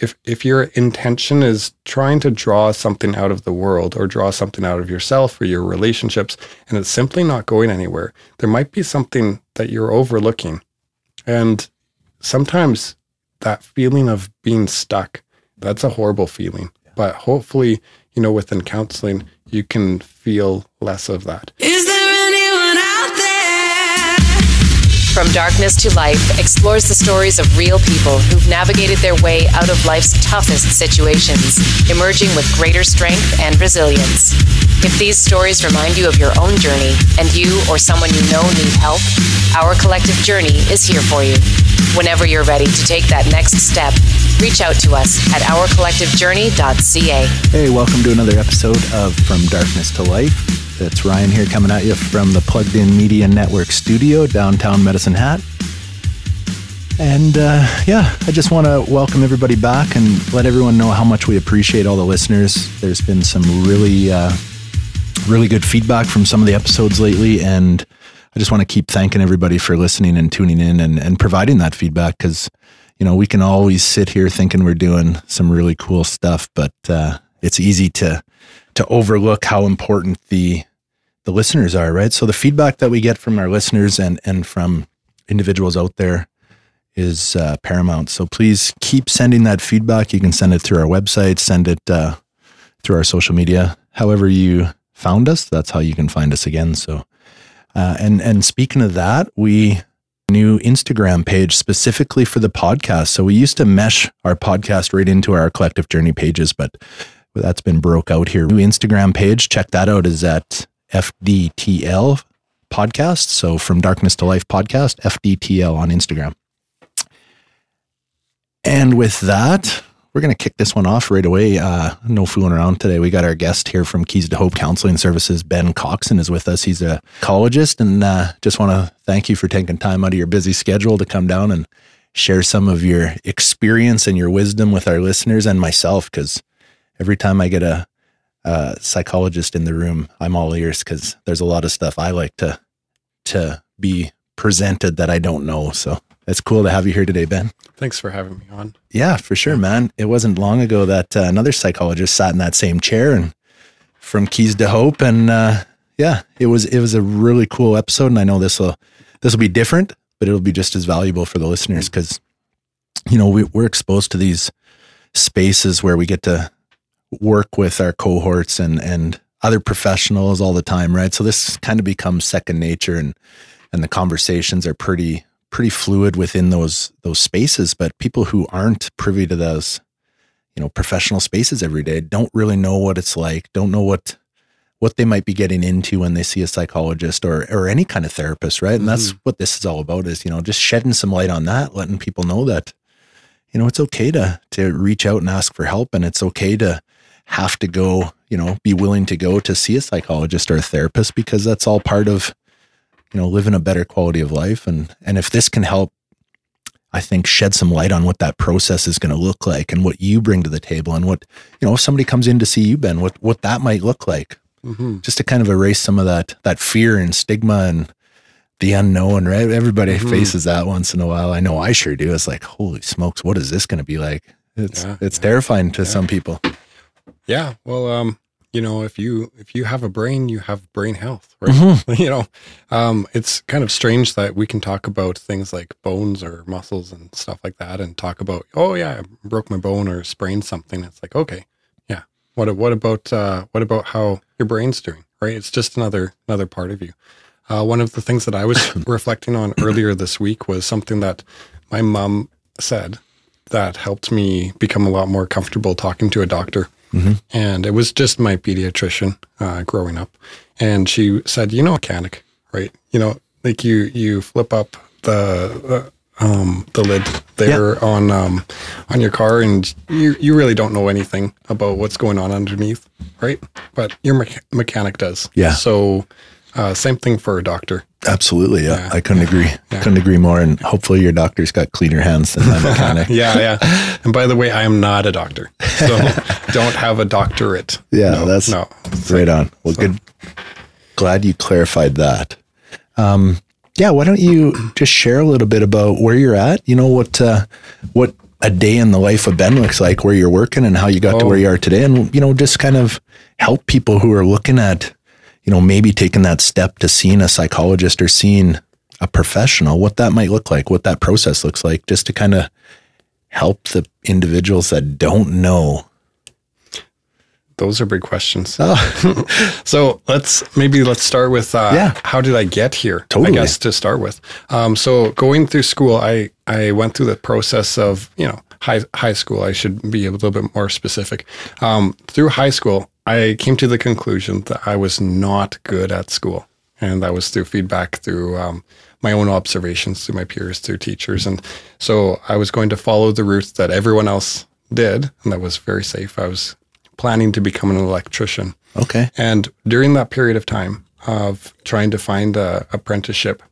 if if your intention is trying to draw something out of the world or draw something out of yourself or your relationships and it's simply not going anywhere there might be something that you're overlooking. And sometimes that feeling of being stuck that's a horrible feeling. But hopefully you know within counseling you can feel less of that. Is there From Darkness to Life explores the stories of real people who've navigated their way out of life's toughest situations, emerging with greater strength and resilience. If these stories remind you of your own journey and you or someone you know need help, Our Collective Journey is here for you. Whenever you're ready to take that next step, reach out to us at ourcollectivejourney.ca. Hey, welcome to another episode of From Darkness to Life. It's Ryan here coming at you from the Plugged In Media Network studio, downtown Medicine Hat. And uh, yeah, I just want to welcome everybody back and let everyone know how much we appreciate all the listeners. There's been some really, uh, really good feedback from some of the episodes lately, and I just want to keep thanking everybody for listening and tuning in and, and providing that feedback because you know we can always sit here thinking we're doing some really cool stuff, but uh, it's easy to to overlook how important the the listeners are, right? So the feedback that we get from our listeners and and from individuals out there is uh, paramount. So please keep sending that feedback. You can send it through our website, send it uh, through our social media. However you found us, that's how you can find us again. So, uh, and and speaking of that, we new Instagram page specifically for the podcast. So we used to mesh our podcast right into our collective journey pages, but that's been broke out here. New Instagram page, check that out. Is at FDTL podcast. So from darkness to life podcast, FDTL on Instagram. And with that, we're going to kick this one off right away. Uh, no fooling around today. We got our guest here from Keys to Hope Counseling Services. Ben Coxson is with us. He's a psychologist, and uh, just want to thank you for taking time out of your busy schedule to come down and share some of your experience and your wisdom with our listeners and myself. Because every time I get a, a psychologist in the room, I'm all ears because there's a lot of stuff I like to to be presented that I don't know. So it's cool to have you here today, Ben. thanks for having me on Yeah, for sure, man. It wasn't long ago that uh, another psychologist sat in that same chair and from Keys to Hope, and uh, yeah, it was it was a really cool episode. And I know this will this will be different, but it'll be just as valuable for the listeners because you know we, we're exposed to these spaces where we get to work with our cohorts and and other professionals all the time, right? So this kind of becomes second nature, and and the conversations are pretty pretty fluid within those those spaces. But people who aren't privy to those you know professional spaces every day don't really know what it's like don't know what what they might be getting into when they see a psychologist or or any kind of therapist right? And that's mm-hmm. what this is all about is you know just shedding some light on that letting people know that you know it's okay to to reach out and ask for help and it's okay to have to go you know be willing to go to see a psychologist or a therapist because that's all part of you know living a better quality of life. And and if this can help i think shed some light on what that process is going to look like and what you bring to the table and what you know if somebody comes in to see you ben what what that might look like. Mm-hmm. just to kind of erase some of that that fear and stigma and the unknown right? Everybody Mhm. faces that once in a while. I know i sure do. It's like holy smokes what is this going to be like? It's Yeah, it's yeah, terrifying to yeah. some people Yeah. Well, um, you know, if you if you have a brain, you have brain health, right? Mhm. you know, um, it's kind of strange that we can talk about things like bones or muscles and stuff like that, and talk about, oh yeah, I broke my bone or sprained something. It's like, okay, yeah. What what about uh, what about how your brain's doing? Right? It's just another another part of you. Uh, one of the things that I was reflecting on earlier this week was something that my mom said that helped me become a lot more comfortable talking to a doctor. And it was just my pediatrician uh, growing up. And she said, you know, mechanic, right? You know, like you you flip up the uh, um, the lid there on um, on your car, and you you really don't know anything about what's going on underneath, right? But your mecha- mechanic does. Yeah. So uh, same thing for a doctor. absolutely yeah, Yeah, i couldn't agree couldn't agree more and hopefully your doctor's got cleaner hands than my mechanic Yeah, yeah. And by the way, I am not a doctor, so don't have a doctorate. Yeah, No, that's no. right on. Well, good. Glad you clarified that. Um, yeah, why don't you just share a little bit about where you're at? You know what uh, what a day in the life of Ben looks like, where you're working and how you got to Oh. where you are today, and you know, just kind of help people who are looking at, you know, maybe taking that step to seeing a psychologist or seeing a professional, what that might look like, what that process looks like, just to kind of help the individuals that don't know. Those are big questions. Oh, So let's maybe let's start with uh, Yeah. how did I get here? Totally. I guess to start with. Um, so going through school, I I went through the process of you know high high school. I should be a little bit more specific. Um, through high school, I came to the conclusion that I was not good at school, and that was through feedback through. Um, my own observations through my peers, through teachers. And so I was going to follow the route that everyone else did, and that was very safe. I was planning to become an electrician. okay. And during that period of time of trying to find a apprenticeship,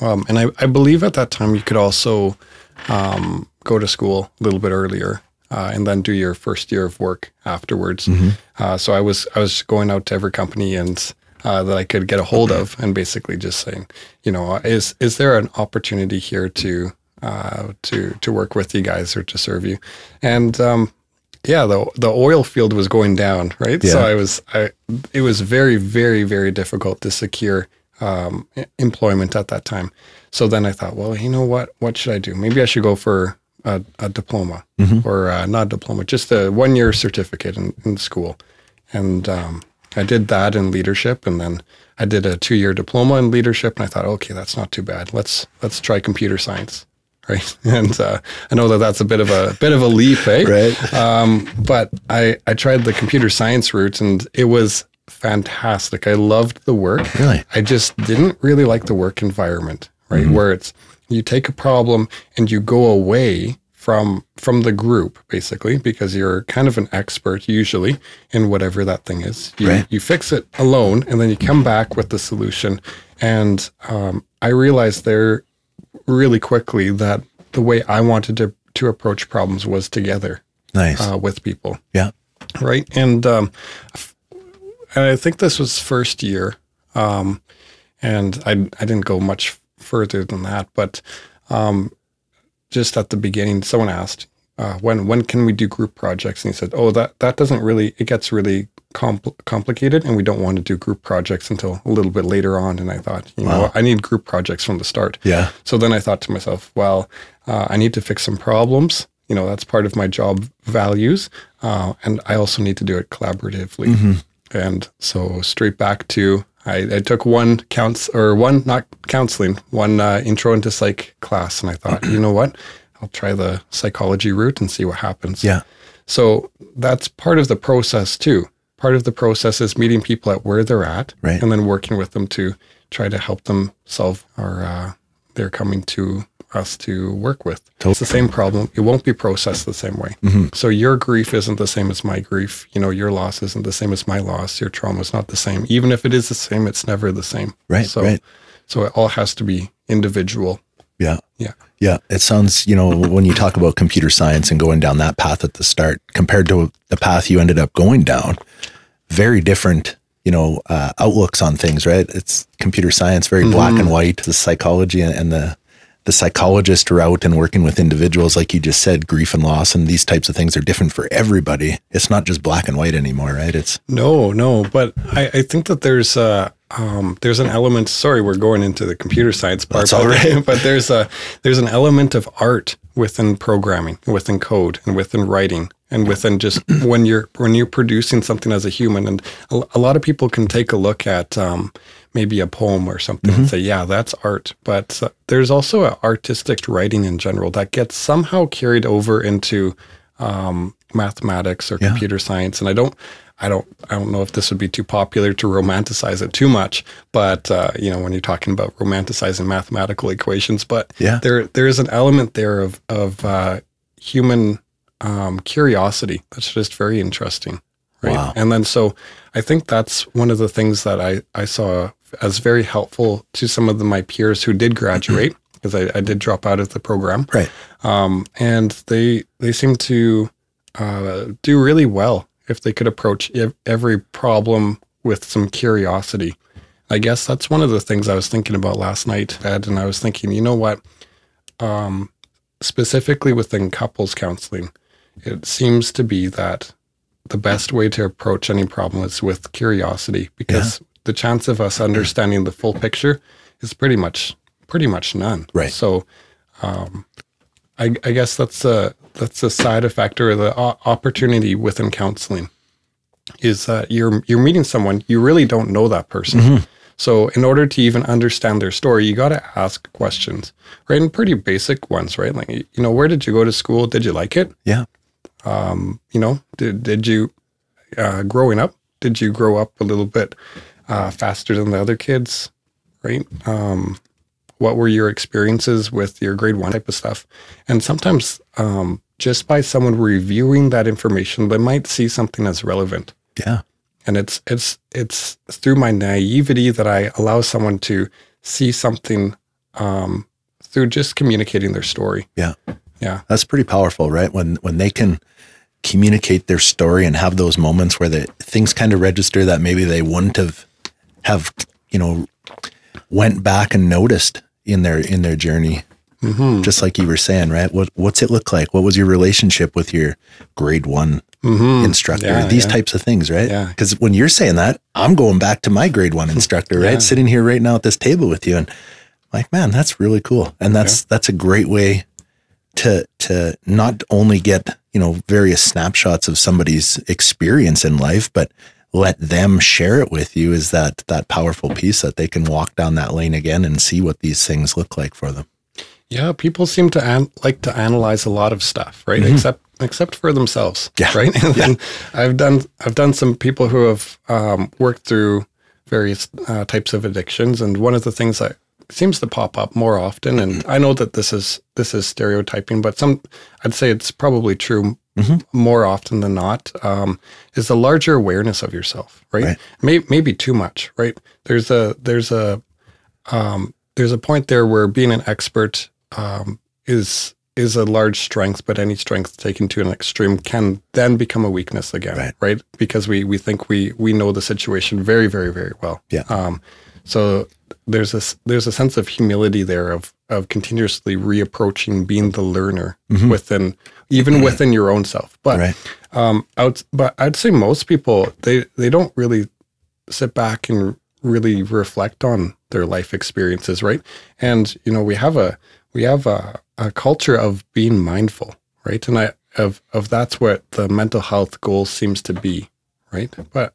um, and I, I believe at that time you could also um, go to school a little bit earlier uh, and then do your first year of work afterwards. Uh, so I was I was going out to every company and uh, that I could get a hold of, and basically just saying, you know, is is there an opportunity here to uh, to to work with you guys or to serve you? And um, yeah, the the oil field was going down, right? So I was I it was very very very difficult to secure um, employment at that time. So then I thought, well, you know what? What should I do? Maybe I should go for a, a diploma or uh, not diploma, just a one year certificate in, in school. And um, I did that in leadership, and then I did a two year diploma in leadership. And I thought, okay, that's not too bad. Let's let's try computer science, right? And uh, I know that that's a bit of a bit of a leap, eh? Right. Um, but I I tried the computer science route, and it was fantastic. I loved the work. Really? I just didn't really like the work environment, right? Where it's you take a problem and you go away from from the group basically because you're kind of an expert usually in whatever that thing is. You Right. you fix it alone and then you come back with the solution. And um, I realized there really quickly that the way I wanted to to approach problems was together Nice. uh, with people yeah. right? And um, and I think this was first year, um, and I I didn't go much further than that, but um, just at the beginning, someone asked. Uh, when when can we do group projects? And he said, "Oh, that that doesn't really. It gets really compl- complicated, and we don't want to do group projects until a little bit later on." And I thought, you know, I need group projects from the start. Yeah. So then I thought to myself, well, uh, I need to fix some problems. You know, that's part of my job values. Uh, and I also need to do it collaboratively. And so straight back to, I, I took one counts or one, not counseling, one uh, intro into psych class. And I thought, you know what? I'll try the psychology route and see what happens. Yeah. So that's part of the process too. Part of the process is meeting people at where they're at, Right. and then working with them to try to help them solve or uh, they're coming to us to work with. It's the same problem. It won't be processed the same way. Mm-hmm. So your grief isn't the same as my grief. You know, your loss isn't the same as my loss. Your trauma is not the same. Even if it is the same, it's never the same. Right, So, right. so it all has to be individual. Yeah. Yeah. Yeah, it sounds, you know, when you talk about computer science and going down that path at the start compared to the path you ended up going down, very different, you know, uh, outlooks on things, right? It's computer science, very black and white, the psychology and, and the the psychologist route and working with individuals, like you just said, grief and loss and these types of things are different for everybody. It's not just black and white anymore, right? It's No, no, but I, I think that there's a um, there's an element. Sorry, we're going into the computer science part. That's all but, but there's a there's an element of art within programming, within code, and within writing, and within just when you're when you're producing something as a human. And a, a lot of people can take a look at um, maybe a poem or something Mm-hmm. and say, yeah, that's art. But uh, there's also a artistic writing in general that gets somehow carried over into um, mathematics or Yeah. computer science. And I don't, I don't, I don't know if this would be too popular to romanticize it too much. But uh, you know, when you're talking about romanticizing mathematical equations, but Yeah. there there is an element there of of uh, human um, curiosity that's just very interesting, right? Wow. And then so I think that's one of the things that I I saw as very helpful to some of the, my peers who did graduate because I, I did drop out of the program right. um, and they they seem to uh, do really well if they could approach ev- every problem with some curiosity. I guess that's one of the things I was thinking about last night, Ed, and I was thinking, you know what? Um, specifically within couples counseling, it seems to be that the best way to approach any problem is with curiosity because the chance of us understanding the full picture is pretty much pretty much none. Right. So, um, I, I guess that's a that's a side effect or the o- opportunity within counseling is that you're you're meeting someone you really don't know that person. So in order to even understand their story, you got to ask questions, right? And pretty basic ones, right? Like you know, where did you go to school? Did you like it? Yeah. you know did did you uh, growing up did you grow up a little bit uh, faster than the other kids right um, what were your experiences with your grade one type of stuff and sometimes um, just by someone reviewing that information they might see something as relevant Yeah. and it's it's it's through my naivety that I allow someone to see something um, through just communicating their story Yeah. yeah That's pretty powerful, right? When when they can communicate their story and have those moments where the things kind of register that maybe they wouldn't have have you know went back and noticed in their in their journey. Mm-hmm. Just like you were saying, right? What what's it look like? What was your relationship with your grade one mm-hmm. instructor? Yeah, These yeah. types of things, right? Yeah. Because when you're saying that, I'm going back to my grade one instructor, right? Sitting here right now at this table with you, and like, man, that's really cool, and that's that's a great way to to not only get you know various snapshots of somebody's experience in life, but let them share it with you. Is that that powerful piece that they can walk down that lane again and see what these things look like for them? Yeah, people seem to an- like to analyze a lot of stuff, right? Except except for themselves, Mm-hmm. Yeah. right? And then I've done I've done some people who have um, worked through various uh, types of addictions, and one of the things that seems to pop up more often, and I know that this is this is stereotyping, but some I'd say it's probably true more often than not, um, is a larger awareness of yourself, right? Right. May, maybe too much, right? There's a there's a um, there's a point there where being an expert um, is is a large strength, but any strength taken to an extreme can then become a weakness again, Right. Because we we think we we know the situation very very very well. Yeah. Um, so there's this there's a sense of humility there of of continuously reapproaching being the learner within even within your own self. But Right. um, out, but I'd say most people they they don't really sit back and really reflect on their life experiences, right? And you know, we have a we have a, a culture of being mindful, right? And I of of that's what the mental health goal seems to be, right? But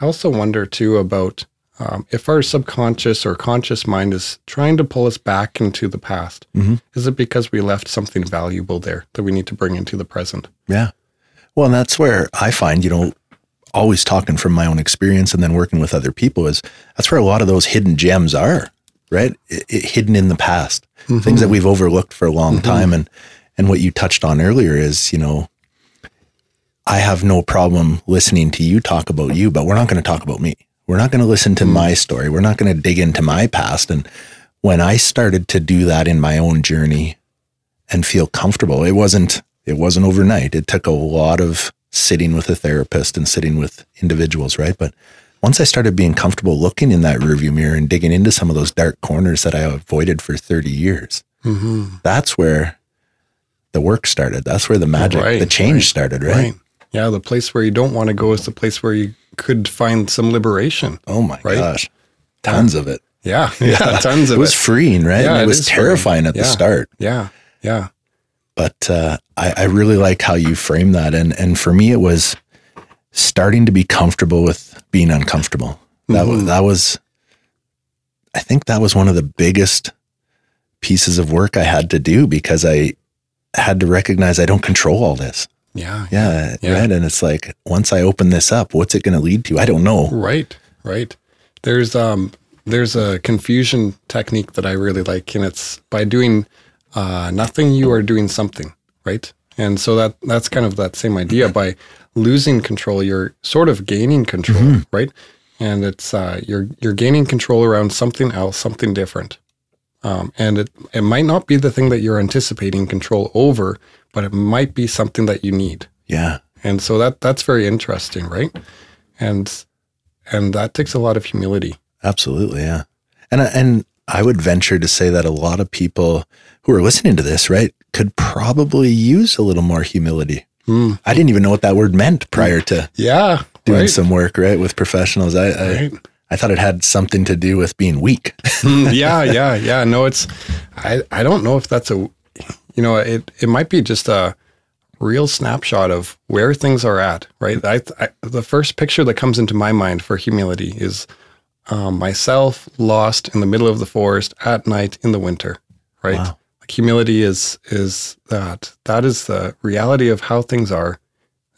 I also wonder too about um, if our subconscious or conscious mind is trying to pull us back into the past. Mm-hmm. Is it because we left something valuable there that we need to bring into the present? Yeah. Well, and that's where I find, you know, always talking from my own experience and then working with other people is that's where a lot of those hidden gems are, right? I- I- hidden in the past, mm-hmm. things that we've overlooked for a long mm-hmm. time. And, and what you touched on earlier is, you know, I have no problem listening to you talk about you, but we're not going to talk about me. We're not going to listen to hmm. my story. We're not going to dig into my past. And when I started to do that in my own journey and feel comfortable, it wasn't it wasn't overnight. It took a lot of sitting with a therapist and sitting with individuals, right? But once I started being comfortable looking in that rearview mirror and digging into some of those dark corners that I avoided for 30 years, mm-hmm. that's where the work started. That's where the magic, Right, the change right, started, right? Right. Yeah, the place where you don't want to go is the place where you could find some liberation. Oh my Right. gosh. Tons of it. Yeah, yeah, tons of it it was freeing, right? Yeah, it, it was is freeing. terrifying at the start. Yeah, yeah, but uh, I, I really like how you frame that. And and for me, it was starting to be comfortable with being uncomfortable. That was that was, I think that was one of the biggest pieces of work I had to do because I had to recognize I don't control all this. Yeah, Yeah, Yeah. right. And it's like once I open this up, what's it going to lead to? I don't know. Right, right. There's um there's a confusion technique that I really like, and it's by doing uh, nothing, you are doing something, right? And so that that's kind of that same idea. By losing control, you're sort of gaining control, right? And it's uh, you're you're gaining control around something else, something different. Um, and it it might not be the thing that you're anticipating control over, but it might be something that you need. Yeah, And so that that's very interesting, right? And and that takes a lot of humility. absolutely. Yeah, and I- and I would venture to say that a lot of people who are listening to this, right, could probably use a little more humility. Hmm. I didn't even know what that word meant prior to Yeah. doing right. some work, right, with professionals. I, I, Right. I thought it had something to do with being weak. Mm, yeah, yeah, yeah. No, it's I I don't know if that's a you know, it it might be just a real snapshot of where things are at, right? I, I the first picture that comes into my mind for humility is um, myself lost in the middle of the forest at night in the winter, right? Wow. Like humility is is that that is the reality of how things are,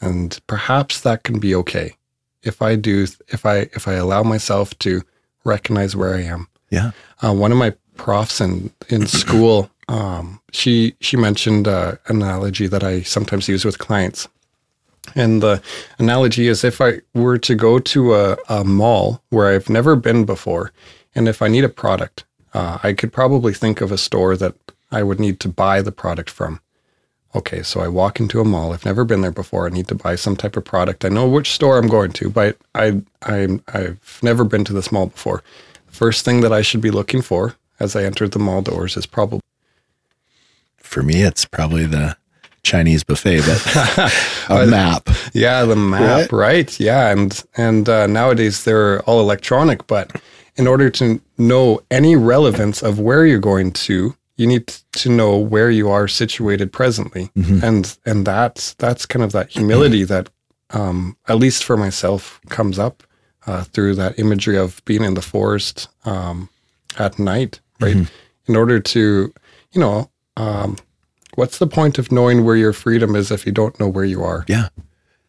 and perhaps that can be okay if I do if I if I allow myself to recognize where I am. yeah. Uh, one of my profs in in school, um, she she mentioned uh, an analogy that I sometimes use with clients, and the analogy is if I were to go to a, a mall where I've never been before, and if I need a product, uh, I could probably think of a store that I would need to buy the product from. Okay, so I walk into a mall. I've never been there before. I need to buy some type of product. I know which store I'm going to, but I I I've never been to this mall before. The first thing that I should be looking for as I enter the mall doors is probably For me, it's probably the Chinese buffet, but a map. yeah the map, right? Yeah, and and uh, nowadays they're all electronic, but in order to know any relevance of where you're going to, you need to know where you are situated presently, and and that's that's kind of that humility that, um, at least for myself, comes up uh, through that imagery of being in the forest um, at night, right? In order to, you know, um, what's the point of knowing where your freedom is if you don't know where you are? Yeah.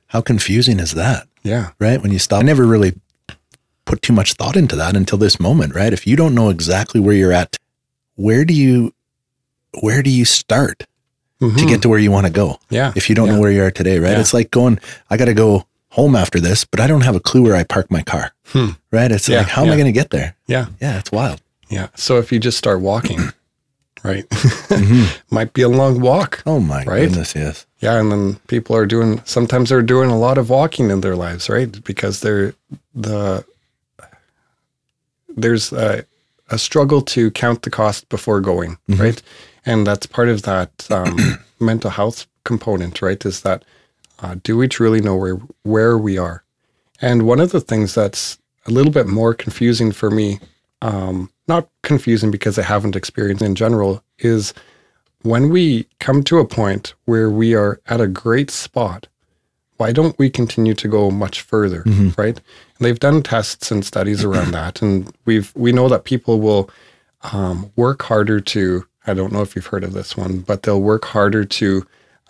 How confusing is that? Yeah, right? When you stop, I never really put too much thought into that until this moment, right? If you don't know exactly where you're at, where do you, where do you start to get to where you want to go? yeah. If you don't know where you are today, right? Yeah. It's like going, I got to go home after this, but I don't have a clue where I park my car, right? It's Hmm. Yeah, like, how am I going to get there? yeah, Yeah, it's wild. yeah. So if you just start walking, right, Mm-hmm. might be a long walk. Oh my Right? goodness, yes. Yeah, and then people are doing. Sometimes they're doing a lot of walking in their lives, right? Because they're the there's a, a struggle to count the cost before going, right? And that's part of that um, mental health component, right? Is that uh, do we truly know where where we are? And one of the things that's a little bit more confusing for me, um, not confusing because I haven't experienced in general, is when we come to a point where we are at a great spot, why don't we continue to go much further, right? And they've done tests and studies around that, and we've we know that people will um, work harder to. I don't know if you've heard of this one, but they'll work harder to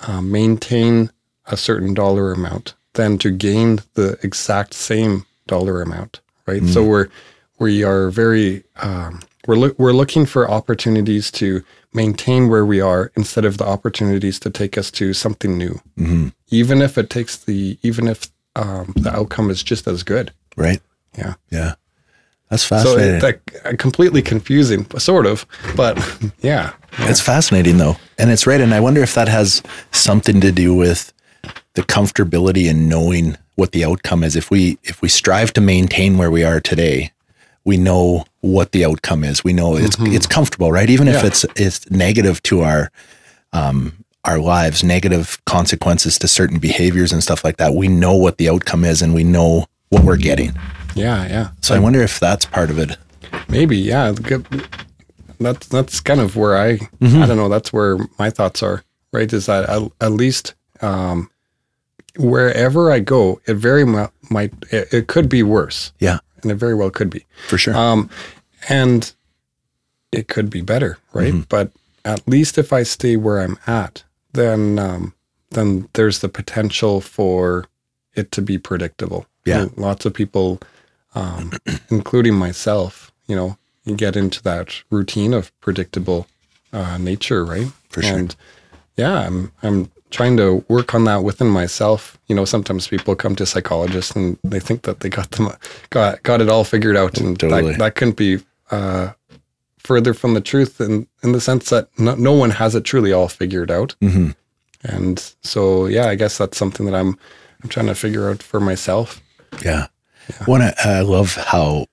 um, maintain a certain dollar amount than to gain the exact same dollar amount, right? So we're we are very um, we're loo- we're looking for opportunities to maintain where we are instead of the opportunities to take us to something new, even if it takes the even if um, the outcome is just as good. Right. Yeah. Yeah. That's So fascinating. it, that uh, completely confusing, sort of, but yeah, It's fascinating though. And it's right. And I wonder if that has something to do with the comfortability in knowing what the outcome is. If we if we strive to maintain where we are today, we know what the outcome is. We know it's it's comfortable, right? Even if Mm-hmm. It's it's negative to our um our lives, negative consequences to certain behaviors and stuff like that. We know what the outcome is and we know what we're getting. yeah, yeah. So I wonder if that's part of it. Maybe, yeah. That's that's kind of where I I don't know. That's where my thoughts are. Right, is that at, at least um, wherever I go, it very mu- might it, it could be worse, Yeah, and it very well could be. for sure. Um, and it could be better, right? Mm-hmm. But at least if I stay where I'm at, then um, then there's the potential for it to be predictable. Yeah. And lots of people, um, including myself, you know, you get into that routine of predictable uh, nature, right? For sure. And yeah, I'm I'm trying to work on that within myself. You know, sometimes people come to psychologists and they think that they got them got got it all figured out, and Totally. that that couldn't be uh, further from the truth. In in the sense that no, no one has it truly all figured out. Mhm. And so, yeah, I guess that's something that I'm I'm trying to figure out for myself. Yeah. One, I, I love how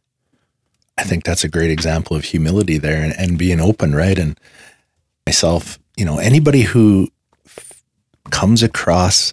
I think that's a great example of humility there and, and being open, right? And myself, you know, anybody who comes across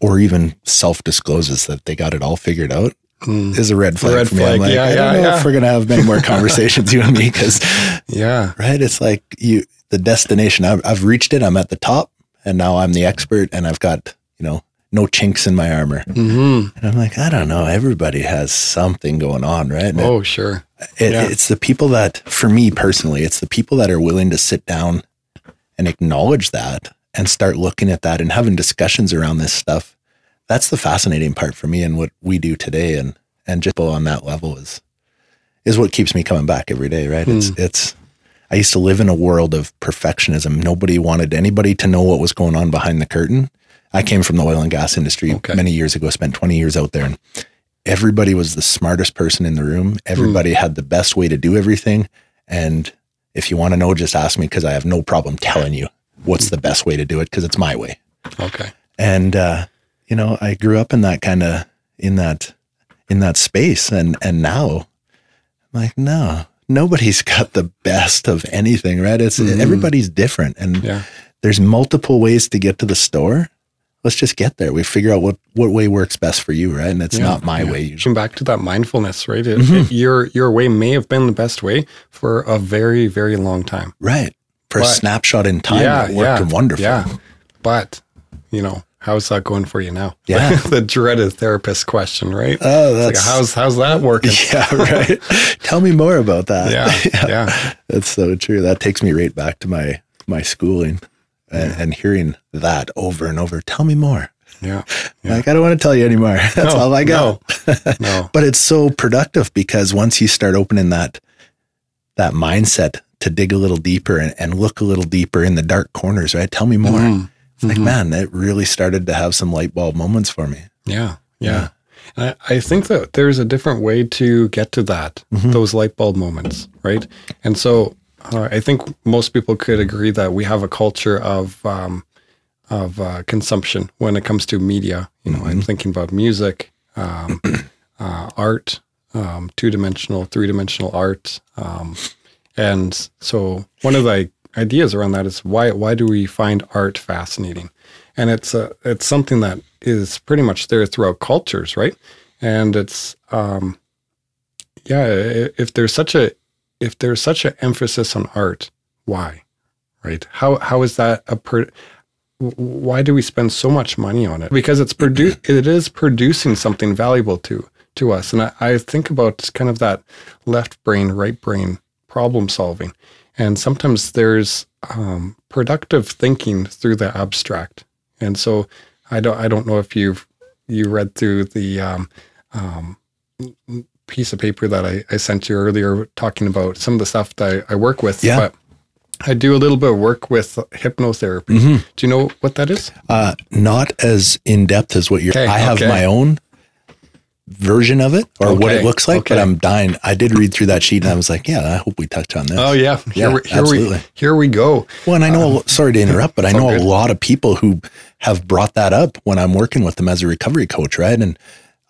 or even self discloses that they got it all figured out is a red flag red for me. I'm flag. like, Yeah, I don't yeah, know yeah. if we're gonna have many more conversations, you and me, because Yeah. right, it's like you the destination. I've, I've reached it. I'm at the top, and now I'm the expert, and I've got you know no chinks in my armor. hmm And I'm like, I don't know. Everybody has something going on, right? And Oh, sure. it, yeah. It's the people that, for me personally, it's the people that are willing to sit down and acknowledge that and start looking at that and having discussions around this stuff. That's the fascinating part for me and what we do today. And, and just on that level is, is what keeps me coming back every day, right? It's, hmm. it's, I used to live in a world of perfectionism. Nobody wanted anybody to know what was going on behind the curtain. I came from the oil and gas industry Okay. many years ago, spent 20 years out there and everybody was the smartest person in the room. Hmm. Everybody had the best way to do everything. And if you want to know, just ask me because I have no problem telling you what's the best way to do it because it's my way. Okay. And uh, you know, I grew up in that kind of in that in that space, and and now I'm like, no, nobody's got the best of anything, right? It's everybody's different, and Yeah. there's multiple ways to get to the store. Let's just get there. We figure out what what way works best for you, right? And it's Yeah, not my yeah. way usually. Come back to that mindfulness, right? It, Mm-hmm. it- your your way may have been the best way for a very very long time. Right. For a snapshot in time, it worked wonderful. Yeah, but you know, how's that going for you now? Yeah. the dreaded therapist question, right? Oh, It's like, that's how's how's that working? yeah, right. Tell me more about that. Yeah, yeah, That's so true. That takes me right back to my my schooling and, and hearing that over and over. Tell me more. yeah. yeah. Like I don't want to tell you anymore. That's No, all I got. No, no. But it's so productive because once you start opening that that mindset to dig a little deeper and, and look a little deeper in the dark corners, right? Tell me more. Mhm. It's like, man, it really started to have some light bulb moments for me. Yeah, yeah. And I, I think that there's a different way to get to that, Mm-hmm. those light bulb moments, right? And so uh, I think most people could agree that we have a culture of um, of uh, consumption when it comes to media. You know, Mm-hmm. I'm thinking about music, um, uh, art, um, two dimensional, three dimensional art, um, and so one of the ideas around that is why why do we find art fascinating? And it's a it's something that is pretty much there throughout cultures, right? And it's um, yeah, if there's such a if there's such an emphasis on art, why, right? How how is that a per, why do we spend so much money on it? Because it's produ- it is producing something valuable to to us. And I, I think about kind of that left brain, right brain problem solving. And sometimes there's um, productive thinking through the abstract. And so I don't I don't know if you've you read through the um, um, piece of paper that I, I sent you earlier talking about some of the stuff that I, I work with. Yeah. But I do a little bit of work with hypnotherapy. Do you know what that is? Uh, not as in depth as what you're. Okay, I have okay. my own version of it or what it looks like, but. I'm dying. I did read through that sheet and I was like, yeah, I hope we touch on this. Oh yeah, here, Yeah, we, here absolutely. we here we go. Well, and I know, um, sorry to interrupt, but I know a lot of people who have brought that up when I'm working with them as a recovery coach, right? And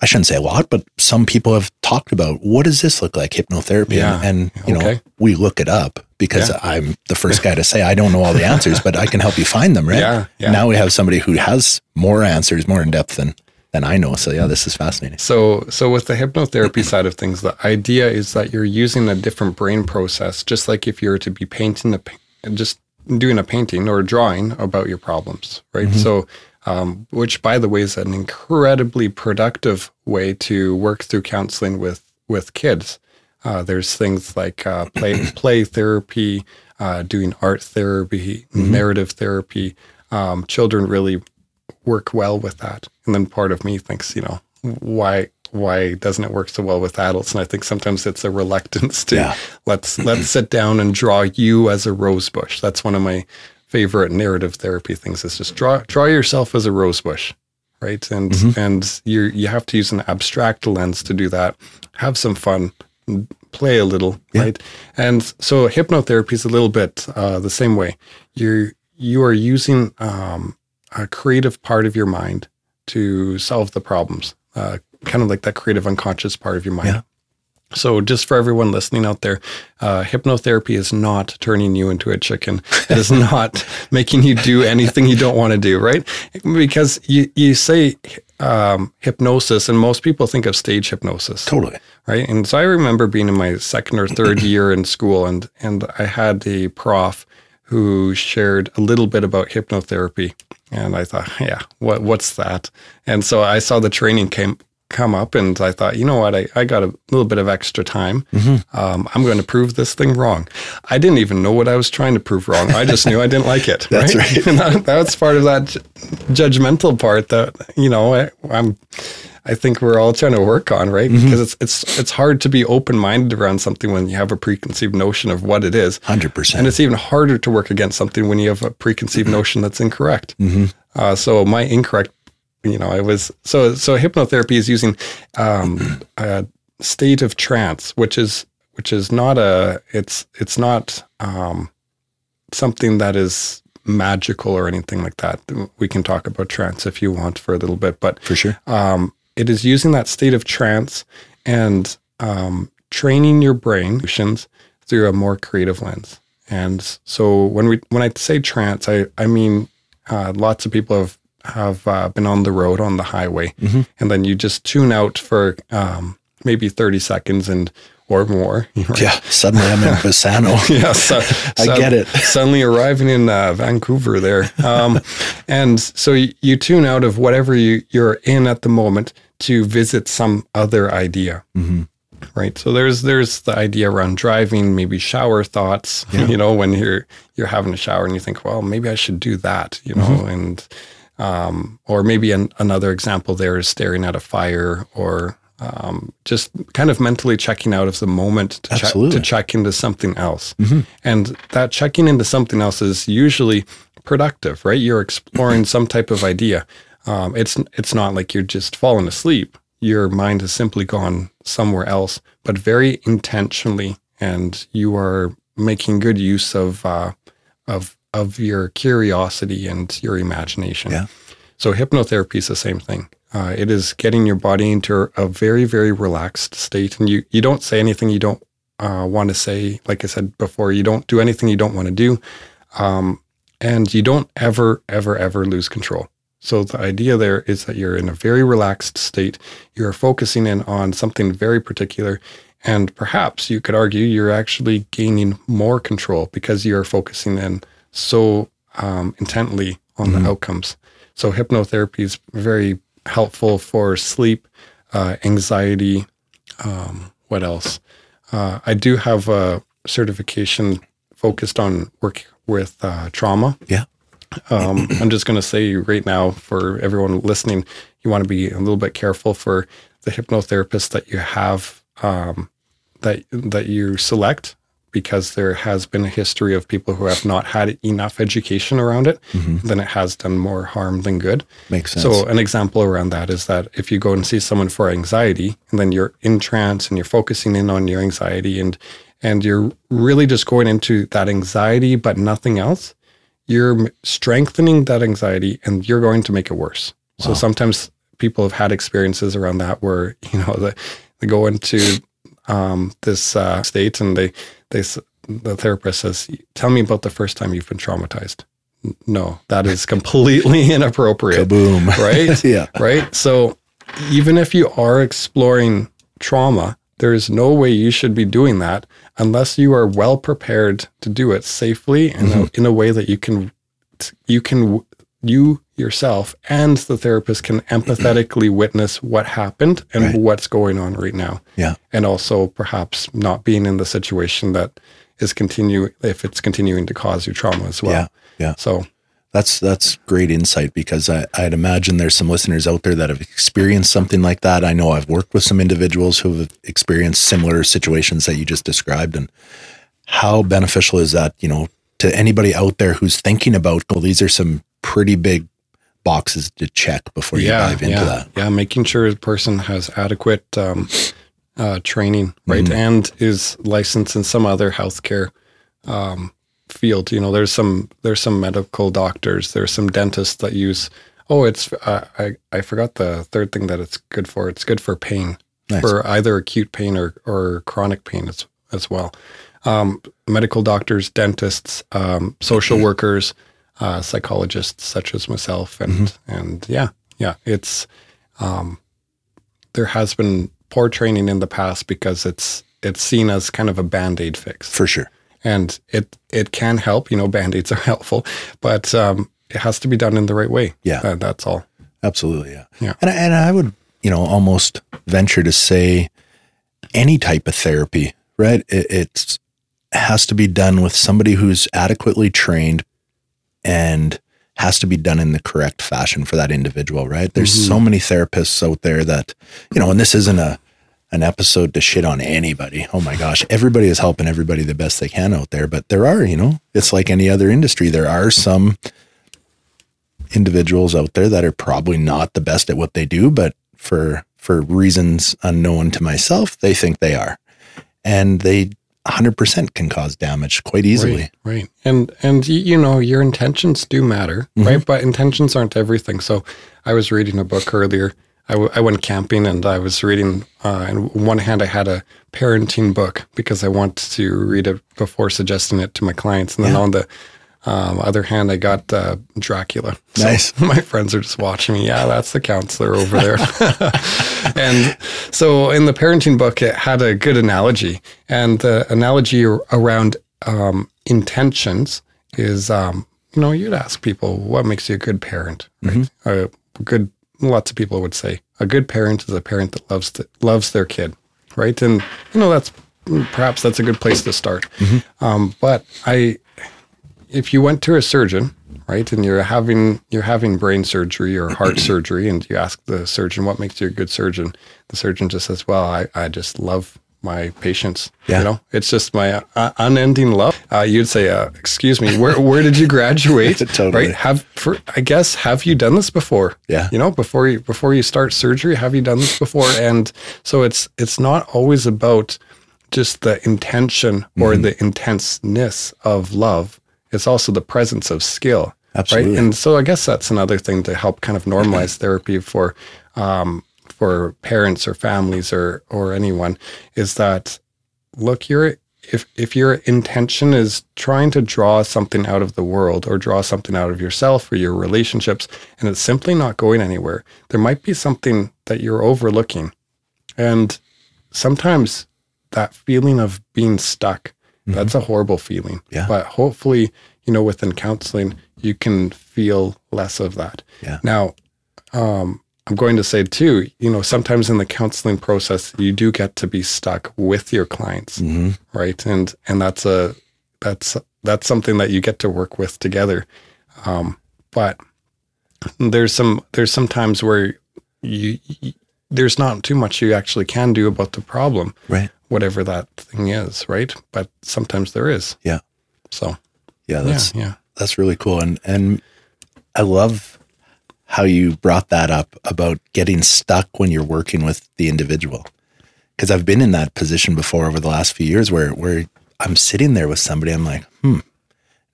I shouldn't say a lot, but some people have talked about what does this look like hypnotherapy? Yeah. And, and, you know, Okay. we look it up because Yeah. I'm the first guy to say I don't know all the answers, but I can help you find them, right? Yeah, yeah. Now we have somebody who has more answers, more in depth than than I know. So yeah, this is fascinating. So, so with the hypnotherapy side of things, the idea is that you're using a different brain process, just like if you were to be painting a, just doing a painting or a drawing about your problems, right? So, um, which by the way is an incredibly productive way to work through counseling with with kids. Uh, there's things like uh, play play therapy, uh, doing art therapy, narrative therapy. Um, children really work well with that. And then part of me thinks, you know, why why doesn't it work so well with adults? And I think sometimes it's a reluctance to Yeah. let's let's sit down and draw you as a rose bush. That's one of my favorite narrative therapy things is just draw draw yourself as a rose bush. Right. And and you you have to use an abstract lens to do that. Have some fun, play a little, right? And so hypnotherapy is a little bit uh, the same way. You're you are using um, a creative part of your mind to solve the problems, uh, kind of like that creative unconscious part of your mind. Yeah. So, just for everyone listening out there, uh, hypnotherapy is not turning you into a chicken. It is not making you do anything you don't want to do, right? Because you, you say um, hypnosis, and most people think of stage hypnosis Totally. right? And so I remember being in my second or third year in school, and and I had a prof who shared a little bit about hypnotherapy, and I thought, yeah, what what's that? And so I saw the training came come up, and I thought, you know what, I, I got a little bit of extra time. Um, I'm going to prove this thing wrong. I didn't even know what I was trying to prove wrong. I just knew I didn't like it. That's right. And that, that's part of that ju- judgmental part that you know I, I'm. I think we're all trying to work on, right? Because it's it's it's hard to be open minded around something when you have a preconceived notion of what it is, 100%. and it's even harder to work against something when you have a preconceived notion that's incorrect. Uh, so my incorrect, you know, I was so so hypnotherapy is using um, a state of trance, which is which is not a it's it's not um, something that is magical or anything like that. We can talk about trance if you want for a little bit, but For sure. um, it is using that state of trance and um, training your brain through a more creative lens. And so when we when I say trance, I I mean uh, lots of people have have uh, been on the road on the highway, and then you just tune out for um, maybe thirty seconds and or more. right? Yeah. Suddenly I'm in Bassano. yeah, so, I get it. Suddenly arriving in uh, Vancouver there, um, and so you, you tune out of whatever you, you're in at the moment to visit some other idea. Mm-hmm. Right. So there's there's the idea around driving, maybe shower thoughts. You know, when you're you're having a shower and you think, well, maybe I should do that. You know, Mm-hmm. and um, or maybe an, another example there is staring at a fire or um, just kind of mentally checking out of the moment to, check, to check into something else. And that checking into something else is usually productive, right? You're exploring some type of idea. Um, it's it's not like you're just falling asleep. Your mind has simply gone somewhere else, but very intentionally, and you are making good use of uh, of of your curiosity and your imagination. Yeah. So hypnotherapy is the same thing. Uh, it is getting your body into a very, very relaxed state, and you you don't say anything you don't uh, want to say. Like I said before, you don't do anything you don't want to do, um, and you don't ever, ever, ever lose control. So the idea there is that you're in a very relaxed state. You're focusing in on something very particular, and perhaps you could argue you're actually gaining more control because you're focusing in so um, intently on the outcomes. So hypnotherapy is very helpful for sleep, uh, anxiety. Um, what else? Uh, I do have a certification focused on work with uh, trauma. Yeah. Um, I'm just going to say right now for everyone listening, you want to be a little bit careful for the hypnotherapist that you have um, that that you select because there has been a history of people who have not had enough education around it, then it has done more harm than good. Makes sense. So an example around that is that if you go and see someone for anxiety and then you're in trance and you're focusing in on your anxiety and and you're really just going into that anxiety but nothing else, you're strengthening that anxiety and you're going to make it worse. So sometimes people have had experiences around that where, you know, the, they go into um, this uh, state and they, they, the therapist says, tell me about the first time you've been traumatized. No, that is completely inappropriate Kaboom. right? Yeah. Right. So even if you are exploring trauma, there is no way you should be doing that unless you are well prepared to do it safely and Mm-hmm. in a way that you can, you can, you yourself and the therapist can empathetically witness what happened and Right. what's going on right now. Yeah. And also perhaps not being in the situation that is continue if it's continuing to cause you trauma as well. Yeah. Yeah. So That's that's great insight because I, I'd imagine there's some listeners out there that have experienced something like that. I know I've worked with some individuals who have experienced similar situations that you just described, and how beneficial is that? You know, to anybody out there who's thinking about, well, these are some pretty big boxes to check before you dive into yeah, that. Yeah, making sure the person has adequate um, uh, training, right, Mm-hmm. and is licensed in some other healthcare um, field. You know, there's some there's some medical doctors, there's some dentists that use. Oh, it's uh, I I forgot the third thing that it's good for. It's good for pain. Nice. for either acute pain or, or chronic pain as, as well. Um, medical doctors, dentists, um, social workers, uh, psychologists such as myself, and and yeah, yeah, it's um, there has been poor training in the past because it's it's seen as kind of a band aid fix For sure. and it it can help. You know, band aids are helpful, but um, it has to be done in the right way. Yeah. That- that's all. Absolutely, yeah. Yeah. And I, and I would, you know, almost venture to say any type of therapy, right? It it's, has to be done with somebody who's adequately trained and has to be done in the correct fashion for that individual, right? There's so mm-hmm. many therapists out there that, you know, and this isn't a an episode to shit on anybody. Oh my gosh, everybody is helping everybody the best they can out there, but there are, you know, it's like any other industry. There are some individuals out there that are probably not the best at what they do, but for for reasons unknown to myself, they think they are. And they 100% can cause damage quite easily. Right, right. And and you know your intentions do matter, Mm-hmm. right? But intentions aren't everything. So I was reading a book earlier. I, w- I went camping and I was reading. Uh, and one hand, I had a parenting book because I wanted to read it before suggesting it to my clients, and then Yeah. on the um, other hand, I got uh, Dracula. So Nice. my friends are just watching me. Yeah, that's the counselor over there. and so in the parenting book, it had a good analogy. And the analogy around um, intentions is, um, you know, you'd ask people, what makes you a good parent? Right? A good, lots of people would say, a good parent is a parent that loves loves their kid, right? And you know, that's perhaps that's a good place to start. Um, but I, if you went to a surgeon, right, and you're having you're having brain surgery or heart surgery, and you ask the surgeon what makes you a good surgeon, the surgeon just says, "Well, I, I just love my patients. Yeah. You know, it's just my uh, unending love." Uh, you'd say, uh, "Excuse me, where where did you graduate? Totally. Right? Have for I guess have you done this before? Yeah. You know, before you before you start surgery, have you done this before? And so it's it's not always about just the intention or Mm-hmm. the intenseness of love. It's also the presence of skill. Absolutely. Right. And so I guess that's another thing to help kind of normalize therapy for um, for parents or families or or anyone is that look, your if if your intention is trying to draw something out of the world or draw something out of yourself or your relationships and it's simply not going anywhere, there might be something that you're overlooking. And sometimes that feeling of being stuck, that's a horrible feeling. Yeah. But hopefully, you know, within counseling, you can feel less of that. Yeah. Now, um, I'm going to say too, you know, sometimes in the counseling process, you do get to be stuck with your clients, hmm right? And and that's a that's that's something that you get to work with together. Um, but there's some there's some times where you, you there's not too much you actually can do about the problem, Right. Whatever that thing is, right? But sometimes there is. Yeah. So Yeah. That's, yeah, yeah. that's really cool. And, and I love how you brought that up about getting stuck when you're working with the individual. Cause I've been in that position before over the last few years where, where I'm sitting there with somebody. I'm like, hmm,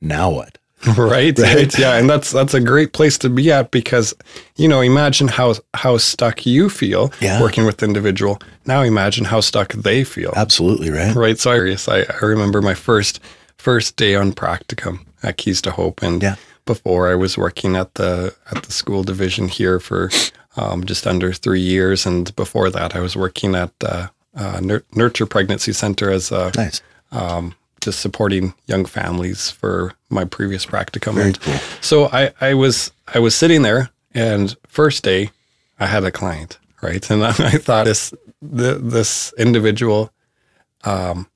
now what? right, Right. right, yeah, and that's that's a great place to be at because you know imagine how how stuck you feel Yeah. working with the individual. Now imagine how stuck they feel. Absolutely. Right. Right, so I, I I remember my first first day on practicum at Keys to Hope, and Yeah. before I was working at the at the school division here for um, just under three years, and before that I was working at uh, uh, Nur- Nurture Pregnancy Center as a Nice. um, just supporting young families for my previous practicum. Very And cool. So I, I was I was sitting there, and first day I had a client, right, and I thought this the, this individual. Um,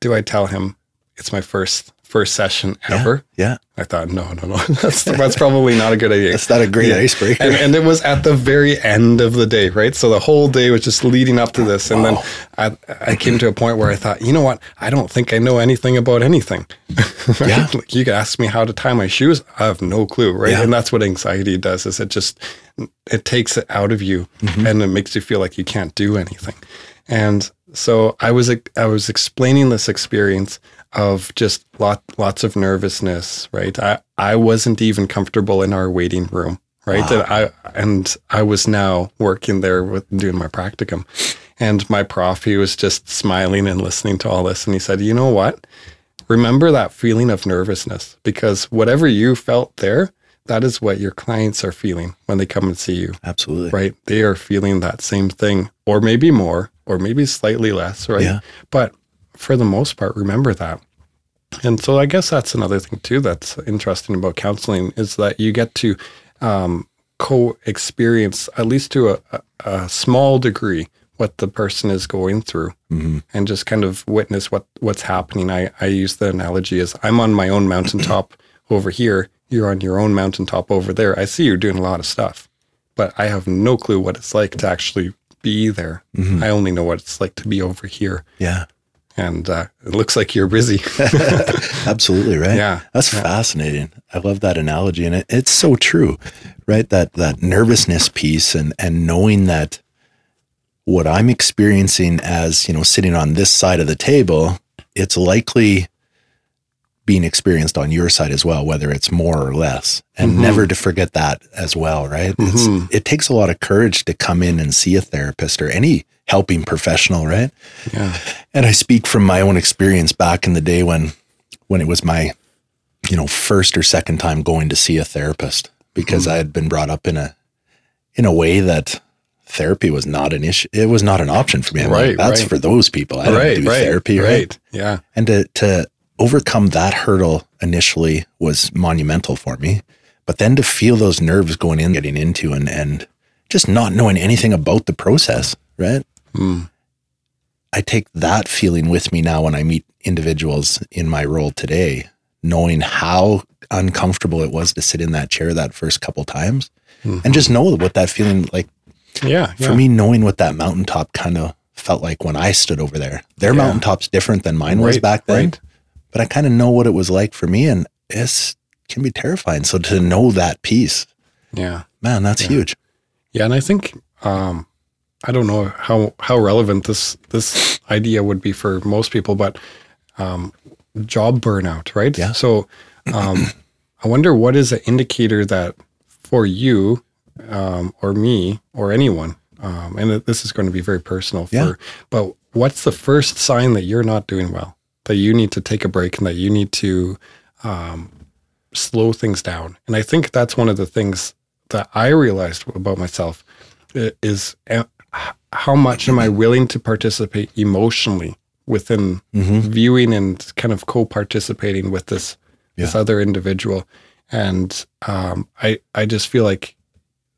do I tell him it's my first first session ever? Yeah. I thought no, no, no. That's that's probably not a good idea. That's not a great Yeah. icebreaker. And, and it was at the very end of the day, right? So the whole day was just leading up to this. And Wow. then I, I came to a point where I thought, you know what? I don't think I know anything about anything. Yeah. Like you could ask me how to tie my shoes. I have no clue, right? Yeah. And that's what anxiety does is it just, it takes it out of you Mm-hmm. and it makes you feel like you can't do anything. And so I was, I was explaining this experience of just lot, lots of nervousness, right? I, I wasn't even comfortable in our waiting room, right? And I and I was now working there with doing my practicum, and my prof he was just smiling and listening to all this, and he said, "You know what? Remember that feeling of nervousness because whatever you felt there, that is what your clients are feeling when they come and see you." Absolutely. right? They are feeling that same thing, or maybe more, or maybe slightly less, right? Yeah. But for the most part, remember that. And so I guess that's another thing too that's interesting about counseling is that you get to um, co-experience at least to a, a, a small degree what the person is going through and just kind of witness what what's happening. I, I use the analogy as I'm on my own mountaintop over here, you're on your own mountaintop over there. I see you're doing a lot of stuff, but I have no clue what it's like to actually be there. I only know what it's like to be over here. Yeah. And uh, it looks like you're busy. Absolutely, right? Yeah, That's fascinating. I love that analogy and it, it's so true, right? That that nervousness piece and and knowing that what I'm experiencing as, you know, sitting on this side of the table, it's likely being experienced on your side as well, whether it's more or less. And never to forget that as well, right? It's, it takes a lot of courage to come in and see a therapist or any helping professional, right? yeah. And I speak from my own experience back in the day when when it was my you know first or second time going to see a therapist because mm-hmm. I had been brought up in a in a way that therapy was not an issue it was not an option for me. I'm like, Right, that's right. for those people. I don't right, do right, therapy, right? right. Yeah. And to to overcome that hurdle initially was monumental for me. But then to feel those nerves going in, getting into and and just not knowing anything about the process, right? I take that feeling with me now when I meet individuals in my role today, knowing how uncomfortable it was to sit in that chair that first couple times and just know what that feeling like Yeah. for yeah. me knowing what that mountaintop kind of felt like when I stood over there. Their Yeah. mountaintop's different than mine was back then, right. but I kind of know what it was like for me and it's can be terrifying. So to know that piece, Yeah. man, that's huge. Yeah, and I think um, I don't know how how relevant this this idea would be for most people, but um, job burnout, right? Yeah. So um, I wonder what is an indicator that for you um, or me or anyone, um, and this is going to be very personal. For, Yeah. But what's the first sign that you're not doing well? That you need to take a break and that you need to um, slow things down. And I think that's one of the things that I realized about myself is how much am I willing to participate emotionally within viewing and kind of co-participating with this this other individual. And um, I I just feel like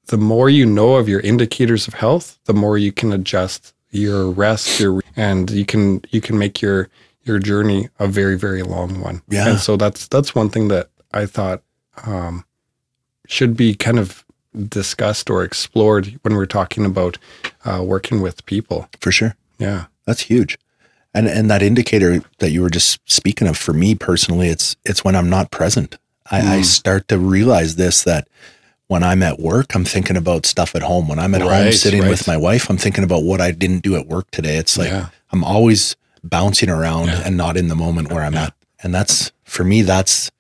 the more you know of your indicators of health, the more you can adjust your rest, your and you can you can make your your journey a very very long one. Yeah. And so that's that's one thing that I thought um, should be kind of discussed or explored when we're talking about uh, working with people. For sure. Yeah. That's huge. And and that indicator that you were just speaking of for me personally, it's it's when I'm not present. I, I start to realize this that when I'm at work, I'm thinking about stuff at home. When I'm at home Right, sitting right. with my wife, I'm thinking about what I didn't do at work today. It's like Yeah. I'm always bouncing around and not in the moment where I'm at. And that's for me, that's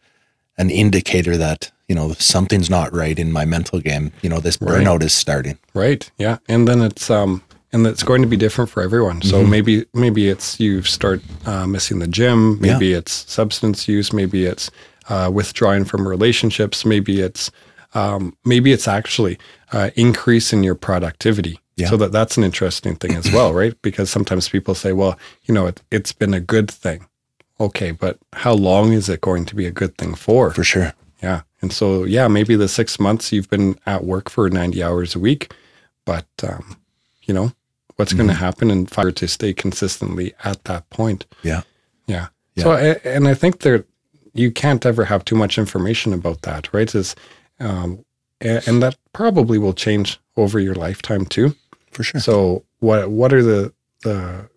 an indicator that, you know, something's not right in my mental game. You know, this Right. burnout is starting. Right. Yeah. And then it's um and it's going to be different for everyone. So Mm-hmm. maybe maybe it's you start uh, missing the gym. Maybe it's substance use. Maybe it's uh, withdrawing from relationships. Maybe it's um, maybe it's actually uh, increasing your productivity. Yeah. So that that's an interesting thing as well, right? Because sometimes people say, well, you know, it, it's been a good thing. Okay, but how long is it going to be a good thing for? For sure. Yeah. And so, yeah, maybe the six months you've been at work for 90 hours a week, but, um, you know, what's going to happen in five to stay consistently at that point? Yeah. Yeah. So, a- and I think there, you can't ever have too much information about that, right? Is, um, and that probably will change over your lifetime too. For sure. So, what what are the the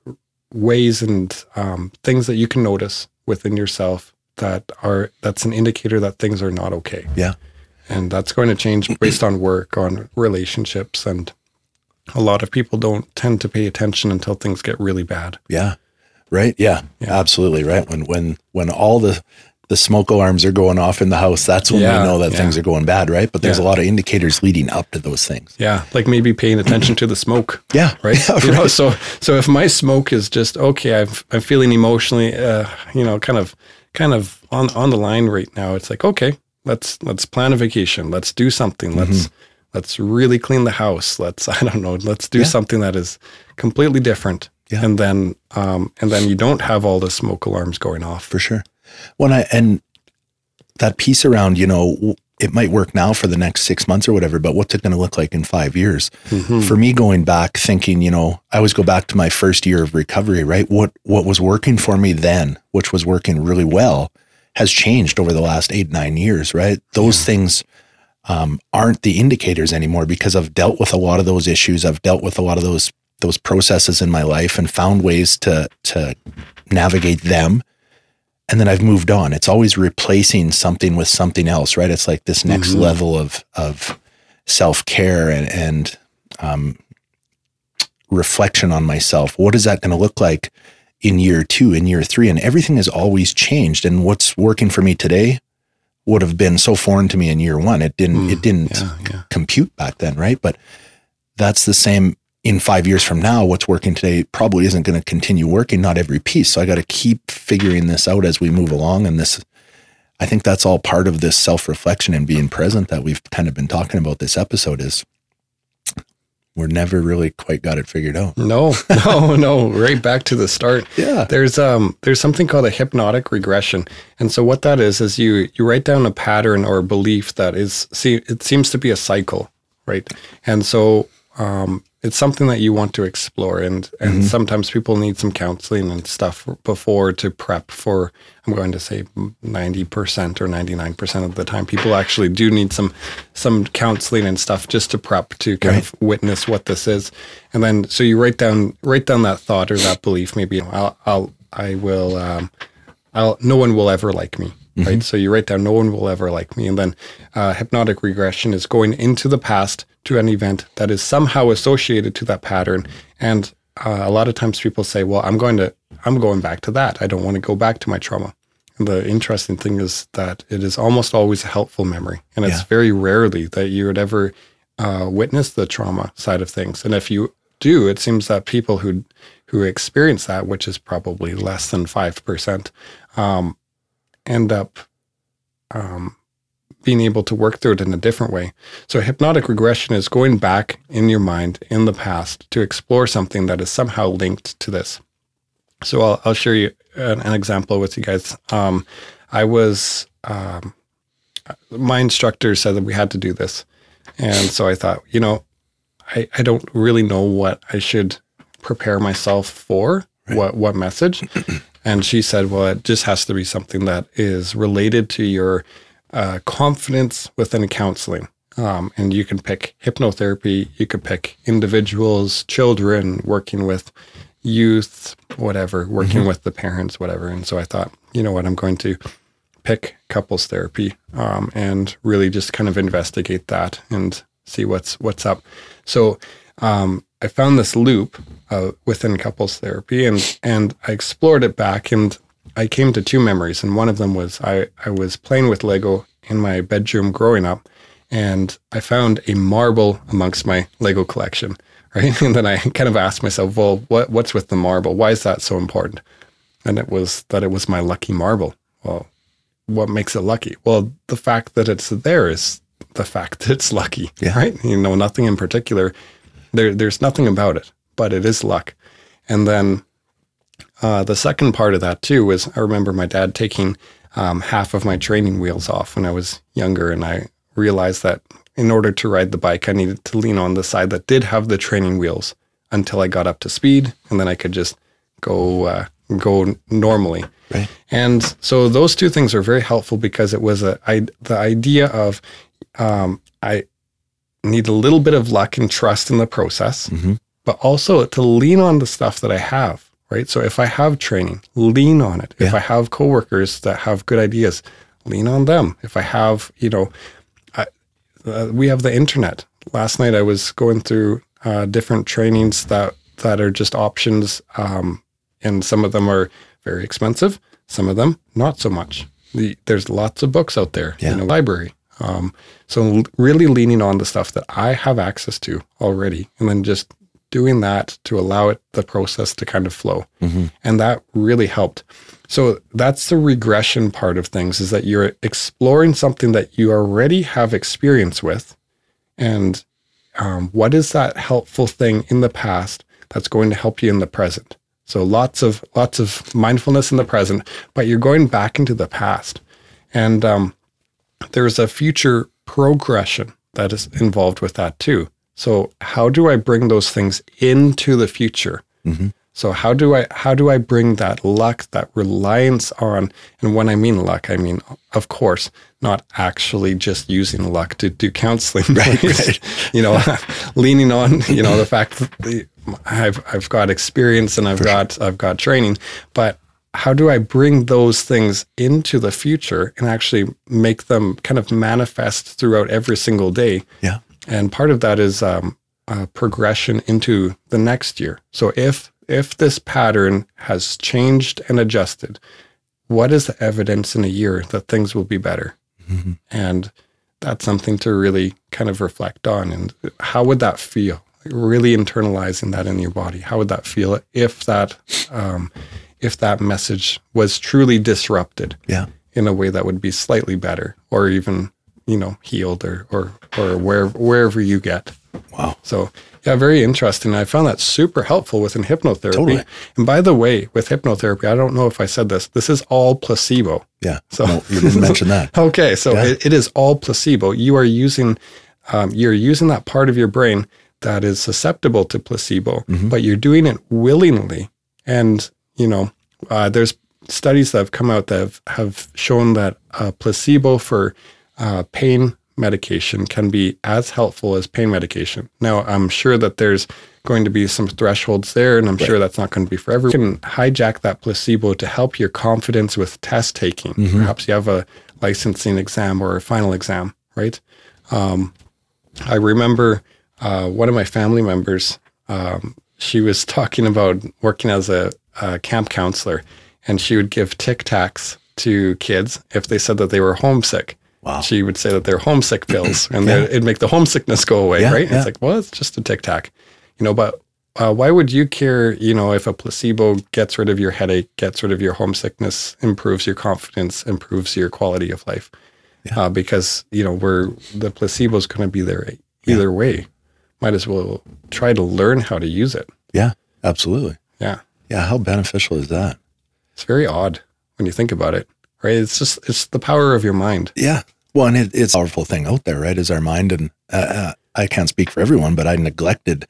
ways and um, things that you can notice within yourself that are that's an indicator that things are not okay? Yeah. and that's going to change based on work, on relationships, and a lot of people don't tend to pay attention until things get really bad. Yeah. Right. Yeah, Absolutely. Right. When when when all the the smoke alarms are going off in the house, that's when Yeah, we know that yeah. things are going bad, right? But there's Yeah. a lot of indicators leading up to those things. Yeah, like maybe paying attention to the smoke. Yeah, right. Yeah, You know, so so if my smoke is just okay, I've, I'm feeling emotionally, uh, you know, kind of kind of on on the line right now. It's like okay, let's let's plan a vacation. Let's do something. Let's Mm-hmm. let's really clean the house. Let's I don't know. Let's do Yeah. something that is completely different. Yeah. And then um and then you don't have all the smoke alarms going off. for sure. When I and that piece around, you know, it might work now for the next six months or whatever, but what's it going to look like in five years? For me, going back, thinking, you know, I always go back to my first year of recovery, right? What what was working for me then, which was working really well, has changed over the last eight nine years, right? Those things um, aren't the indicators anymore because I've dealt with a lot of those issues. I've dealt with a lot of those those processes in my life and found ways to to navigate them and then I've moved on. It's always replacing something with something else, right? It's like this next level of of self care and and um, reflection on myself. What is that going to look like in year two, in year three? And everything has always changed. And what's working for me today would have been so foreign to me in year one. It didn't. it didn't Yeah, yeah. compute back then, right? But that's the same in five years from now. What's working today probably isn't going to continue working, not every piece. So I got to keep figuring this out as we move along. And this, I think that's all part of this self reflection and being present that we've kind of been talking about this episode is we're never really quite got it figured out. No, no, no. Right back to the start. Yeah. There's um there's something called a hypnotic regression. And so what that is is you you write down a pattern or a belief that is see it seems to be a cycle, right? And so um it's something that you want to explore and and sometimes people need some counseling and stuff before to prep for I'm going to say 90% or 99% of the time people actually do need some some counseling and stuff just to prep to kind of witness what this is. And then so you write down write down that thought or that belief maybe I'll I'll I will um I'll no one will ever like me. Right. So you write down no one will ever like me. And then uh, hypnotic regression is going into the past to an event that is somehow associated to that pattern. And uh, a lot of times people say, well, I'm going to, I'm going back to that. I don't want to go back to my trauma. And the interesting thing is that it is almost always a helpful memory. And it's Yeah. very rarely that you would ever uh, witness the trauma side of things. And if you do, it seems that people who who experience that, which is probably less than five percent, um, end up um, being able to work through it in a different way. So hypnotic regression is going back in your mind in the past to explore something that is somehow linked to this. So I'll, I'll share you an, an example with you guys. Um, I was um, my instructor said that we had to do this, and so I thought, you know, I, I don't really know what I should prepare myself for, what what message. and she said, well, it just has to be something that is related to your uh, confidence within counseling. Um, and you can pick hypnotherapy, you could pick individuals, children, working with youth, whatever, working with the parents, whatever. And so I thought, you know what, I'm going to pick couples therapy um, and really just kind of investigate that and see what's what's up. So um, I found this loop uh, within couples therapy, and and I explored it back, and I came to two memories, and one of them was I I was playing with Lego in my bedroom growing up, and I found a marble amongst my Lego collection. Right, and then I kind of asked myself, well, what what's with the marble? Why is that so important? And it was that it was my lucky marble. Well, what makes it lucky? Well, the fact that it's there is the fact that it's lucky, Yeah. right? You know, nothing in particular. There, there's nothing about it, but it is luck. And then uh, the second part of that too was I remember my dad taking um, half of my training wheels off when I was younger, and I realized that in order to ride the bike, I needed to lean on the side that did have the training wheels until I got up to speed, and then I could just go uh, go normally. Right. And so those two things are very helpful because it was a I, the idea of um, I need a little bit of luck and trust in the process, but also to lean on the stuff that I have. Right. So if I have training, lean on it. If I have coworkers that have good ideas, lean on them. If I have, you know, I, uh, we have the internet. Last night I was going through uh, different trainings that that are just options, um, and some of them are very expensive. Some of them not so much. the, there's lots of books out there Yeah. in a library. Um, so l- really leaning on the stuff that I have access to already, and then just doing that to allow it the process to kind of flow, and that really helped. So that's the regression part of things is that you're exploring something that you already have experience with, and um, what is that helpful thing in the past that's going to help you in the present? So lots of lots of mindfulness in the present but you're going back into the past. And um, there's a future progression that is involved with that too so how do i bring those things into the future? Mm-hmm. So how do i how do i bring that luck that reliance on and when i mean luck i mean of course not actually just using luck to do counseling. Right, you know leaning on you know the fact that the, i've i've got experience and i've got i've got training but how do i bring those things into the future and actually make them kind of manifest throughout every single day? Yeah. And part of that is um, progression into the next year. So if if this pattern has changed and adjusted, what is the evidence in a year that things will be better? And that's something to really kind of reflect on. And how would that feel? Like really internalizing that in your body. How would that feel if that um, if that message was truly disrupted? Yeah. in a way that would be slightly better or even you know healed or or or wherever wherever you get Wow. so yeah very interesting i found that super helpful within hypnotherapy Totally. and by the way with hypnotherapy i don't know if i said this this is all placebo Yeah. So- no, you didn't mention that. okay so Yeah. it, it is all placebo you are using um, you're using that part of your brain that is susceptible to placebo Mm-hmm. but you're doing it willingly and you know uh, there's studies that have come out that have, have shown that uh, placebo for uh, pain medication can be as helpful as pain medication. Now i'm sure that there's going to be some thresholds there and i'm sure that's not going to be for everyone. You can hijack that placebo to help your confidence with test taking. Perhaps you have a licensing exam or a final exam right? Um, I remember uh, one of my family members. Um, she was talking about working as a, a camp counselor, and she would give Tic Tacs to kids if they said that they were homesick. Wow. She would say that they're homesick pills, and they it'd make the homesickness go away, Yeah, right? yeah. It's like, well, it's just a Tic Tac, you know. But uh, why would you care? You know, if a placebo gets rid of your headache, gets rid of your homesickness, improves your confidence, improves your quality of life uh, because you know we're the placebo is going to be there either way. Might as well try to learn how to use it. Yeah. Absolutely. Yeah, Yeah. How beneficial is that? it's very odd when you think about it, right? It's just it's the power of your mind. Yeah. Well, and it, it's a powerful thing out there, right? Is our mind. And uh, uh, I can't speak for everyone, but I neglected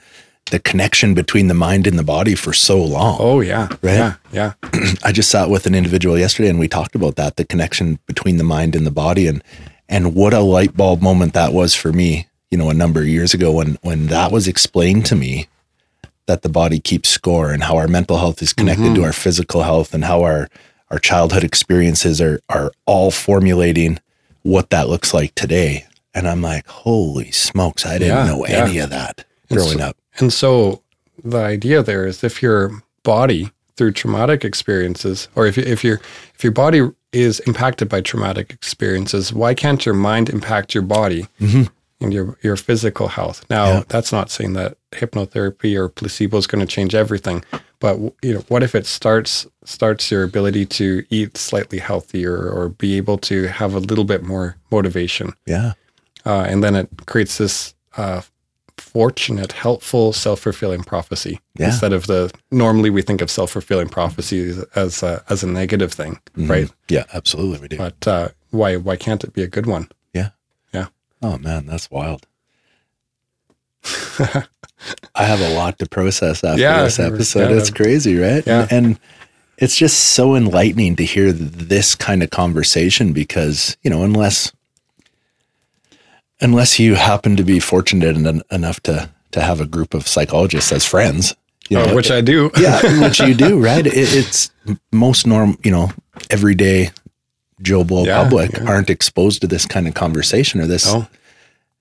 the connection between the mind and the body for so long. Oh yeah, Right? Yeah, yeah, I just sat with an individual yesterday and we talked about that, the connection between the mind and the body and and what a light bulb moment that was for me, you know, a number of years ago when when that was explained to me that the body keeps score and how our mental health is connected to our physical health and how our our childhood experiences are are all formulating what that looks like today. And I'm like, holy smokes, I didn't Yeah, know yeah. any of that growing up. And so the idea there is if your body through traumatic experiences, or if if your if your body is impacted by traumatic experiences, why can't your mind impact your body mm-hmm. And your your physical health? Now, Yeah. that's not saying that hypnotherapy or placebo is going to change everything, but you know, what if it starts starts your ability to eat slightly healthier or be able to have a little bit more motivation? Yeah. uh, and then it creates this uh, fortunate, helpful, self-fulfilling prophecy Yeah. instead of the normally we think of self-fulfilling prophecy as as a, as a negative thing, right? Yeah, absolutely we do. But uh, why why can't it be a good one? Oh man, that's wild. I have a lot to process after Yeah, this episode. yeah. It's crazy, right? Yeah. And, and it's just so enlightening to hear this kind of conversation because, you know, unless unless you happen to be fortunate en- enough to to have a group of psychologists as friends, you Uh, know, which I do. yeah, which you do, right? It, it's most norm, you know, everyday Joe Blow Yeah, public yeah. aren't exposed to this kind of conversation or this. Oh.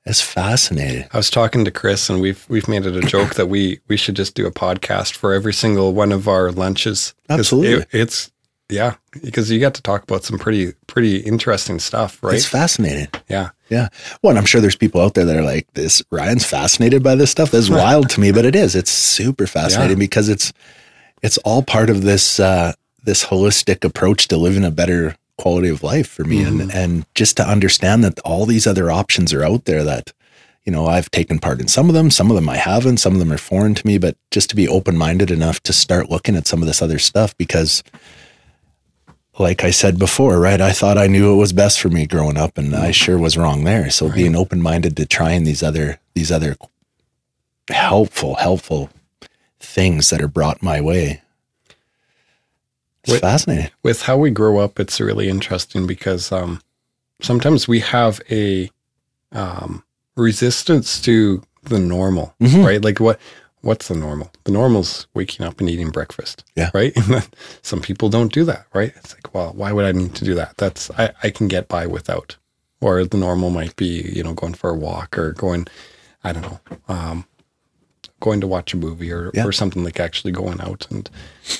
It's fascinating. I was talking to Chris, and we've we've made it a joke that we we should just do a podcast for every single one of our lunches. Absolutely. it, it's yeah, because you got to talk about some pretty pretty interesting stuff, right? It's fascinating. yeah, Yeah. Well, and I'm sure there's people out there that are like, this Ryan's fascinated by this stuff. That's wild to me, but it is. It's super fascinating because it's it's all part of this uh this holistic approach to living a better quality of life for me and mm-hmm. and just to understand that all these other options are out there that you know I've taken part in some of them some of them I haven't some of them are foreign to me but just to be open-minded enough to start looking at some of this other stuff because like I said before, right? I thought I knew what was best for me growing up, and I mm-hmm. sure was wrong there. So being open minded to trying these other these other helpful helpful things that are brought my way. It's Wait- fascinating. with how we grow up, it's really interesting because um, sometimes we have a um, resistance to the normal, Mhm. right? Like what what's the normal? The normal's waking up and eating breakfast, Yeah. right. Some people don't do that, right? It's like, well, why would I need to do that? That's I, I can get by without. Or the normal might be, you know, going for a walk or going, I don't know, um, going to watch a movie or, Yeah. or something like actually going out and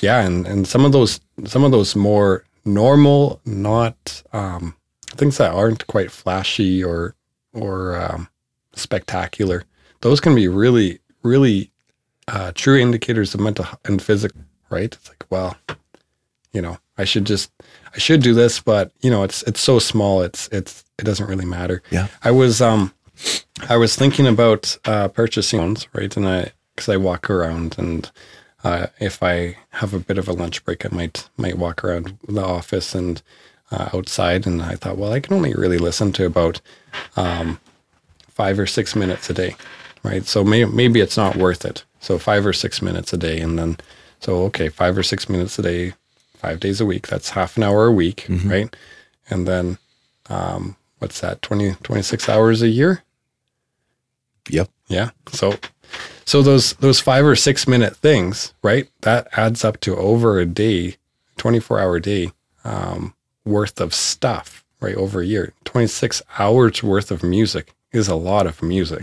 yeah and and some of those some of those more normal not um things that aren't quite flashy or or um spectacular those can be really really uh true indicators of mental and physical right it's like well you know i should just i should do this but you know it's it's so small it's it's it doesn't really matter Yeah. i was um I was thinking about uh, purchasing ones, right? And I, because I walk around, and uh, if I have a bit of a lunch break, I might might walk around the office and uh, outside. And I thought, well, I can only really listen to about um, five or six minutes a day, right? So may, maybe it's not worth it. So five or six minutes a day, and then so okay, five or six minutes a day, five days a week. That's half an hour a week, right? And then um, what's that? 20, 26 hours a year. Yep. Yeah. So so those those 5 or 6 minute things, right? That adds up to over a day, 24 hour day um worth of stuff, right? Over a year. 26 hours worth of music is a lot of music,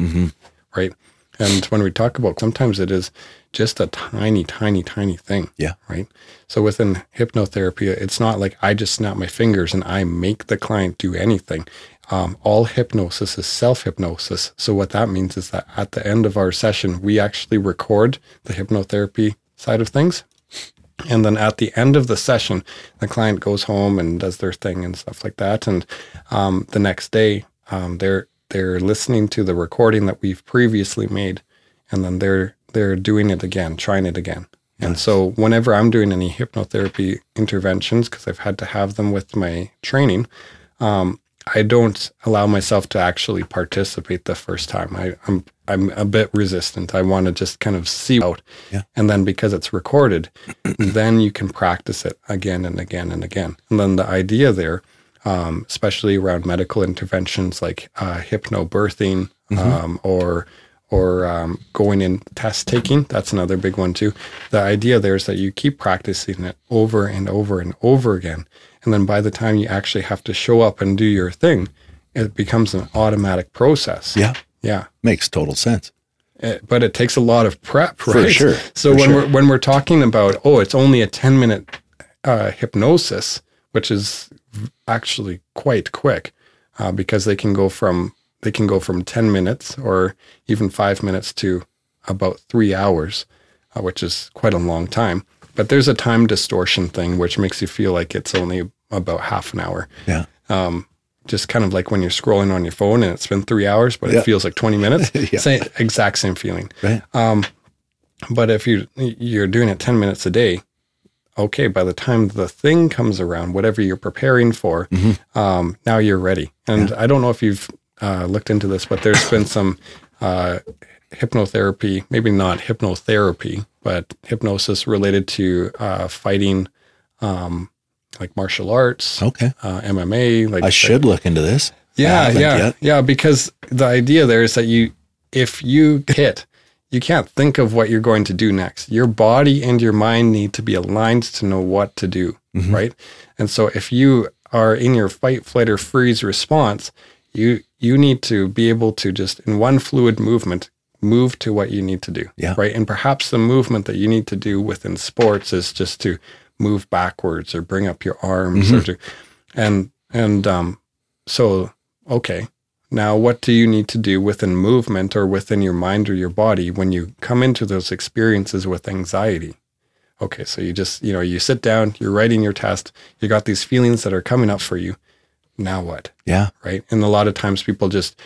right? And when we talk about sometimes it is just a tiny tiny tiny thing Yeah. right? So within hypnotherapy, it's not like I just snap my fingers and I make the client do anything. Um, all hypnosis is self hypnosis. So what that means is that at the end of our session, we actually record the hypnotherapy side of things. And then at the end of the session, the client goes home and does their thing and stuff like that. And um, the next day, um, they're they're listening to the recording that we've previously made, and then they're they're doing it again, trying it again. And so whenever I'm doing any hypnotherapy interventions, because I've had to have them with my training, um, I don't allow myself to actually participate the first time. I, I'm I'm a bit resistant. I want to just kind of see out, Yeah. and then because it's recorded, then you can practice it again and again and again. And then the idea there, um, especially around medical interventions like uh, hypnobirthing um, or or um, going in test taking. That's another big one too. The idea there is that you keep practicing it over and over and over again, and then by the time you actually have to show up and do your thing, it becomes an automatic process. Yeah. yeah. Makes total sense. Uh, but it takes a lot of prep, right? For sure, So for when sure. we're when we're talking about oh, it's only a ten minute uh, hypnosis, which is actually quite quick, uh, because they can go from they can go from ten minutes or even five minutes to about three hours, uh, which is quite a long time. But there's a time distortion thing which makes you feel like it's only about half an hour Yeah. Um, just kind of like when you're scrolling on your phone and it's been three hours, but Yeah. it feels like 20 minutes. Yeah. Same, exact same feeling. Right. But if you you're doing it 10 minutes a day, okay, by the time the thing comes around, whatever you're preparing for, Mm-hmm. um, now you're ready. And I don't know if you've uh, looked into this, but there's been some uh, hypnotherapy, maybe not hypnotherapy, but hypnosis related to uh, fighting, um, like martial arts, Okay. uh, MMA. Like I should look into this. Yeah, yeah, yet. yeah. Because the idea there is that you, if you hit, you can't think of what you're going to do next. Your body and your mind need to be aligned to know what to do, Mm-hmm. right? And so if you are in your fight, flight, or freeze response, you you need to be able to just in one fluid movement move to what you need to do, Yeah. right? And perhaps the movement that you need to do within sports is just to move backwards or bring up your arms or to, and and um, so okay. Now, what do you need to do within movement or within your mind or your body when you come into those experiences with anxiety? Okay, so you just, you know, you sit down, you're writing your test, you got these feelings that are coming up for you. Now what? Yeah. right? And a lot of times people just,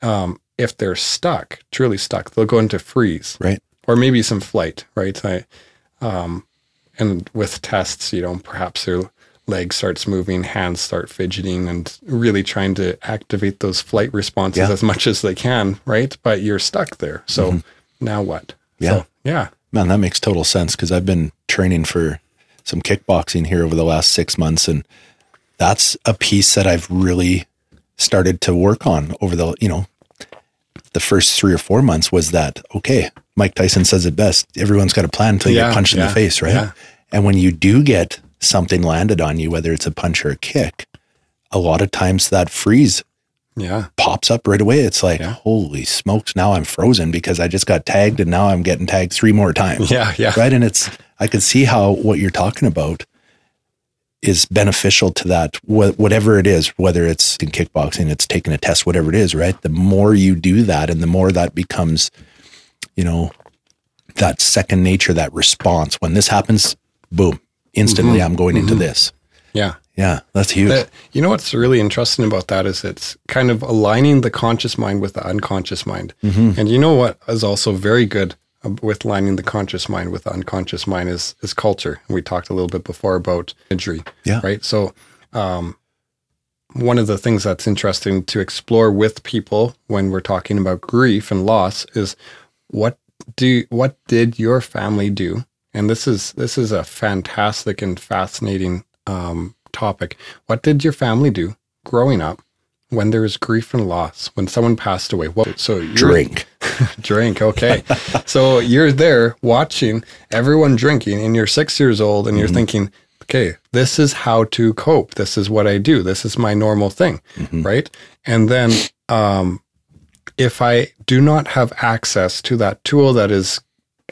um, if they're stuck, truly stuck, they'll go into freeze Right. or maybe some flight, right? I, um, and with tests, you know, perhaps their leg starts moving, hands start fidgeting, and really trying to activate those flight responses Yeah. as much as they can, right? But you're stuck there. So now what? Mm-hmm. Yeah. So, yeah. Man, that makes total sense because I've been training for some kickboxing here over the last six months, and that's a piece that I've really started to work on over the you know the first three or four months was that okay mike tyson says it best everyone's got a plan until you Yeah, get punched in the face right yeah. and when you do get something landed on you whether it's a punch or a kick a lot of times that freeze Yeah. pops up right away it's like Yeah. holy smokes now i'm frozen because i just got tagged and now i'm getting tagged three more times Yeah. Yeah. right and it's i can see how what you're talking about is beneficial to that wh- whatever it is whether it's in kickboxing it's taking a test whatever it is right? The more you do that and the more that becomes you know that second nature that response. When this happens boom instantly mm-hmm. i'm going into mm-hmm. this. Yeah. yeah that's huge. That- you know what's really interesting about that is it's kind of aligning the conscious mind with the unconscious mind. Mm-hmm. And you know what is also very good with lining the conscious mind with the unconscious mind is is culture. We talked a little bit before about imagery, Yeah. right? So, um, one of the things that's interesting to explore with people when we're talking about grief and loss is what do what did your family do? And this is this is a fantastic and fascinating um, topic. What did your family do growing up when there was grief and loss? When someone passed away? What? So drink drink. Okay, so you're there watching everyone drinking, and you're six years old, and you're thinking, okay, this is how to cope. This is what I do. This is my normal thing, right? And then, um, if I do not have access to that tool that is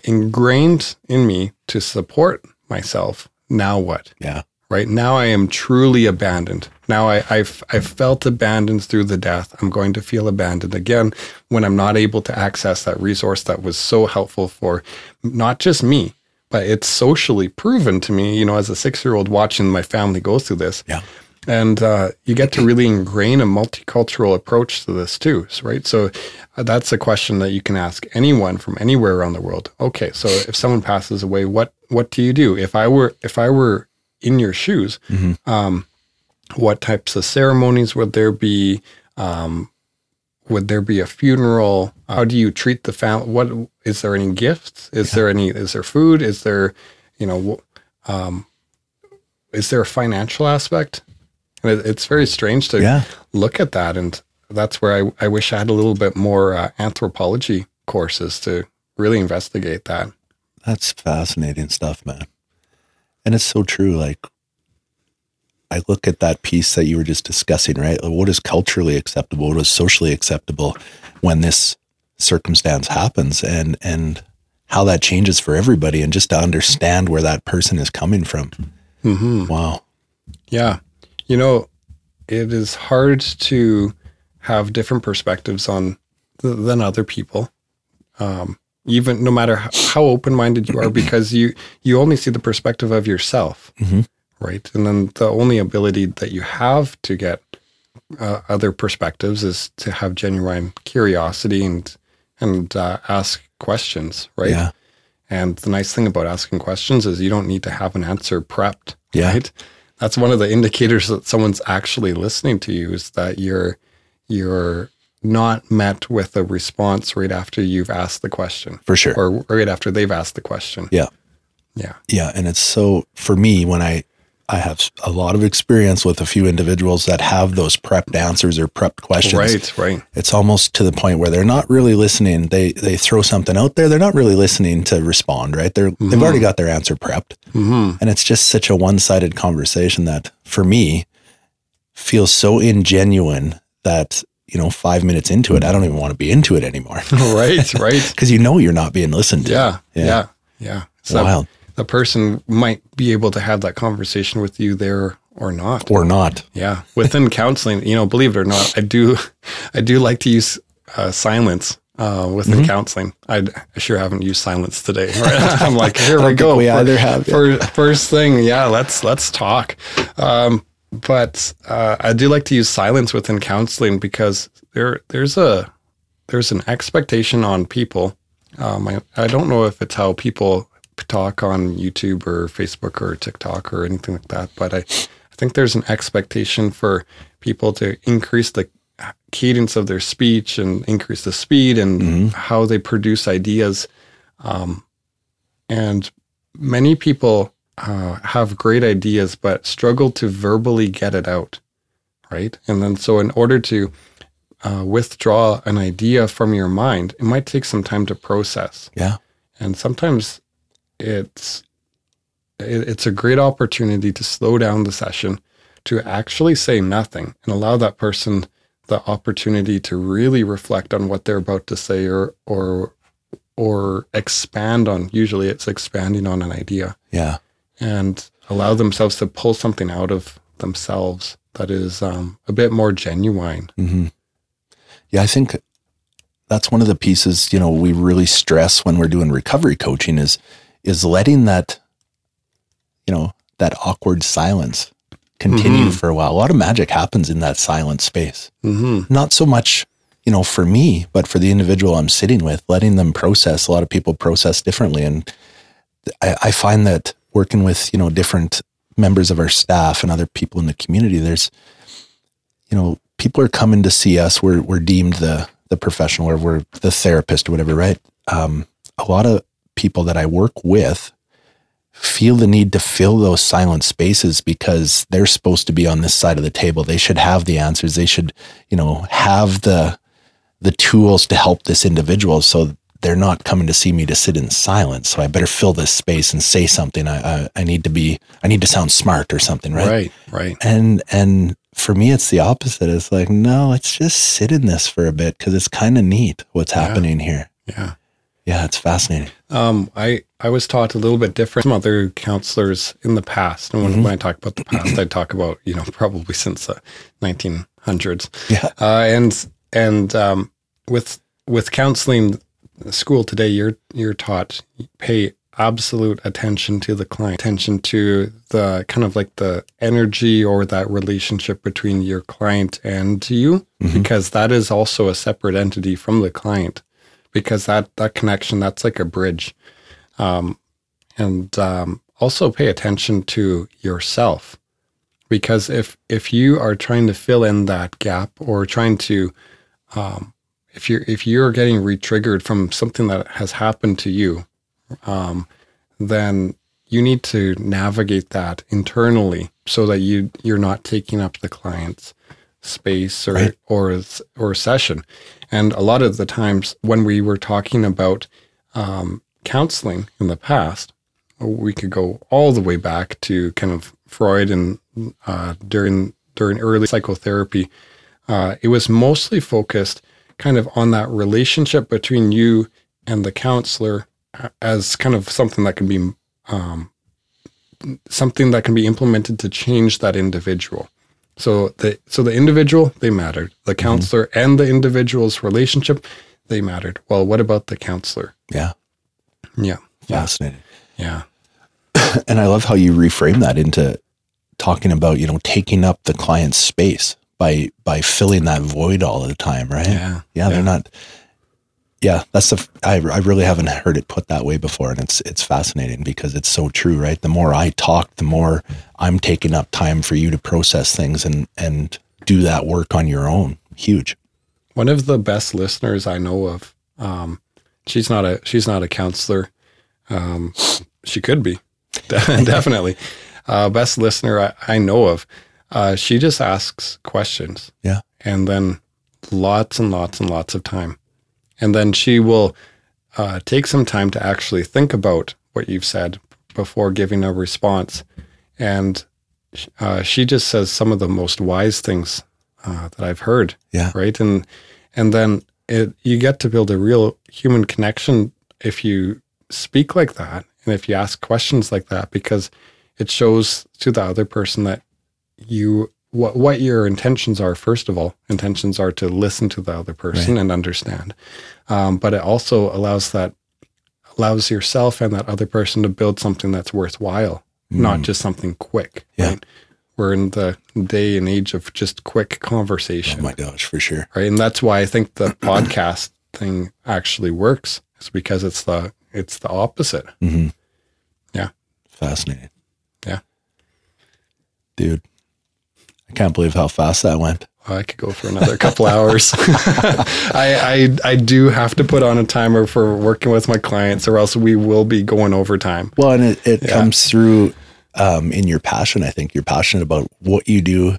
ingrained in me to support myself, now what? yeah right? Now i am truly abandoned. Now I, I've, I've felt abandoned through the death. I'm going to feel abandoned again when i'm not able to access that resource that was so helpful for not just me but it's socially proven to me you know as a six year old watching my family go through this. Yeah. And uh, you get to really ingrain a multicultural approach to this too right? So uh, that's a question that you can ask anyone from anywhere around the world. Okay so if someone passes away what what do you do? If i were if i were in your shoes um, what types of ceremonies would there be? Um, would there be a funeral? How do you treat the family what is there any gifts? Is there any is there food? Is there you know um, is there a financial aspect? And it, it's very strange to Yeah. look at that and that's where I, I wish i had a little bit more uh, anthropology courses to really investigate that. That's fascinating stuff, man. And it's so true. Like, I look at that piece that you were just discussing, right? What is culturally acceptable? What is socially acceptable when this circumstance happens, and and how that changes for everybody, and just to understand where that person is coming from. mm-hmm. Wow. Yeah. You know, it is hard to have different perspectives on th- than other people. Um, even no matter how open-minded you are because you you only see the perspective of yourself. Mhm. Right? And then the only ability that you have to get uh, other perspectives is to have genuine curiosity and and uh, ask questions, right? Yeah. And the nice thing about asking questions is you don't need to have an answer prepped. Yeah. Right. That's one of the indicators that someone's actually listening to you is that you're you're not met with a response right after you've asked the question. For sure. Or right after they've asked the question. Yeah. Yeah. Yeah, and it's so for me when I I have a lot of experience with a few individuals that have those prepped answers or prepped questions. Right, right. It's almost to the point where they're not really listening. They they throw something out there. They're not really listening to respond. Right? They're they've already got their answer prepped, Mm-hmm. and it's just such a one sided conversation that for me feels so ingenuine that you know five minutes into it, I don't even want to be into it anymore right, right. because you know you're not being listened to. Yeah, Yeah. yeah, yeah. That, Wild. the person might be able to have that conversation with you there or not. or not. Yeah, within counseling, you know, believe it or not, I do, I do like to use uh, silence uh, within Mm-hmm. counseling. I, I sure haven't used silence today. Right? I'm like, here we go. we Fir- either have, yeah. fir- first thing, yeah, let's let's talk. Um, but uh, I do like to use silence within counseling because there there's a there's an expectation on people. Um, I, I don't know if it's how people talk on YouTube or Facebook or TikTok or anything like that, but I, I think there's an expectation for people to increase the cadence of their speech and increase the speed and how they produce ideas. Um, and many people uh, have great ideas, but struggle to verbally get it out, right? And then, so in order to uh, withdraw an idea from your mind, it might take some time to process Yeah. and sometimes it's it, it's a great opportunity to slow down the session to actually say nothing and allow that person the opportunity to really reflect on what they're about to say or or or expand on usually it's expanding on an idea Yeah. And allow themselves to pull something out of themselves that is um, a bit more genuine hmm Yeah, I think that's one of the pieces, you know, we really stress when we're doing recovery coaching is is letting that, you know, that awkward silence continue for a while. A lot of magic happens in that silent space. hmm Not so much, you know, for me, but for the individual I'm sitting with, letting them process. A lot of people process differently. And I, I find that working with, you know, different members of our staff and other people in the community, there's, you know, people are coming to see us. We're we're deemed the the professional or we're the therapist or whatever, right? Um, a lot of people that I work with feel the need to fill those silent spaces because they're supposed to be on this side of the table. They should have the answers. They should, you know, have the the tools to help this individual. So they're not coming to see me to sit in silence. So I better fill this space and say something. I I, I need to be. I need to sound smart or something, right? right right And and for me, it's the opposite. It's like, no, let's just sit in this for a bit because it's kind of neat what's happening here. yeah Yeah, it's fascinating. Um, I I was taught a little bit different from other counselors in the past, and when, when I talk about the past, I talk about you know probably since the 1900s. Yeah. Uh, and and um, with with counseling school today, you're you're taught pay absolute attention to the client, attention to the kind of like the energy or that relationship between your client and you, because that is also a separate entity from the client, because that that connection that's like a bridge, um, and um, also pay attention to yourself because if if you are trying to fill in that gap or trying to um, if you're if you're getting re-triggered from something that has happened to you um, then you need to navigate that internally so that you you're not taking up the client's space or Right. or or session and a lot of the times when we were talking about um, counseling in the past we could go all the way back to kind of Freud and uh, during during early psychotherapy. Uh, it was mostly focused kind of on that relationship between you and the counselor uh, as kind of something that can be um, something that can be implemented to change that individual. So the so the individual they mattered, the counselor and the individual's relationship they mattered. Well, what about the counselor? Yeah, yeah, Fascinating. yeah. And I love how you reframe that into talking about, you know, taking up the client's space by by filling that void all the time, right? Yeah, Yeah, they're not yeah, that's the. I, I really haven't heard it put that way before, and it's it's fascinating because it's so true, right? The more I talk, the more I'm taking up time for you to process things and and do that work on your own. Huge. One of the best listeners I know of. Um, she's not a she's not a counselor. Um, she could be, definitely. Uh, best listener I, I know of. Uh, she just asks questions. Yeah. and then lots and lots and lots of time, and then she will uh, take some time to actually think about what you've said before giving a response, and uh, she just says some of the most wise things uh, that I've heard Yeah. right and and then it you get to build a real human connection if you speak like that and if you ask questions like that, because it shows to the other person that you what what your intentions are. First of all, intentions are to listen to the other person and understand, um, but it also allows that allows yourself and that other person to build something that's worthwhile, not just something quick. Yeah. Right? We're in the day and age of just quick conversation Oh my gosh, for sure. right? And that's why I think the podcast thing actually works. Is because it's the it's the opposite. hmm Yeah. Fascinating. Yeah. Dude, I can't believe how fast that went. I could go for another couple hours. I, I I do have to put on a timer for working with my clients, or else we will be going over time. Well, and it, it Yeah. comes through um, in your passion. I think you're passionate about what you do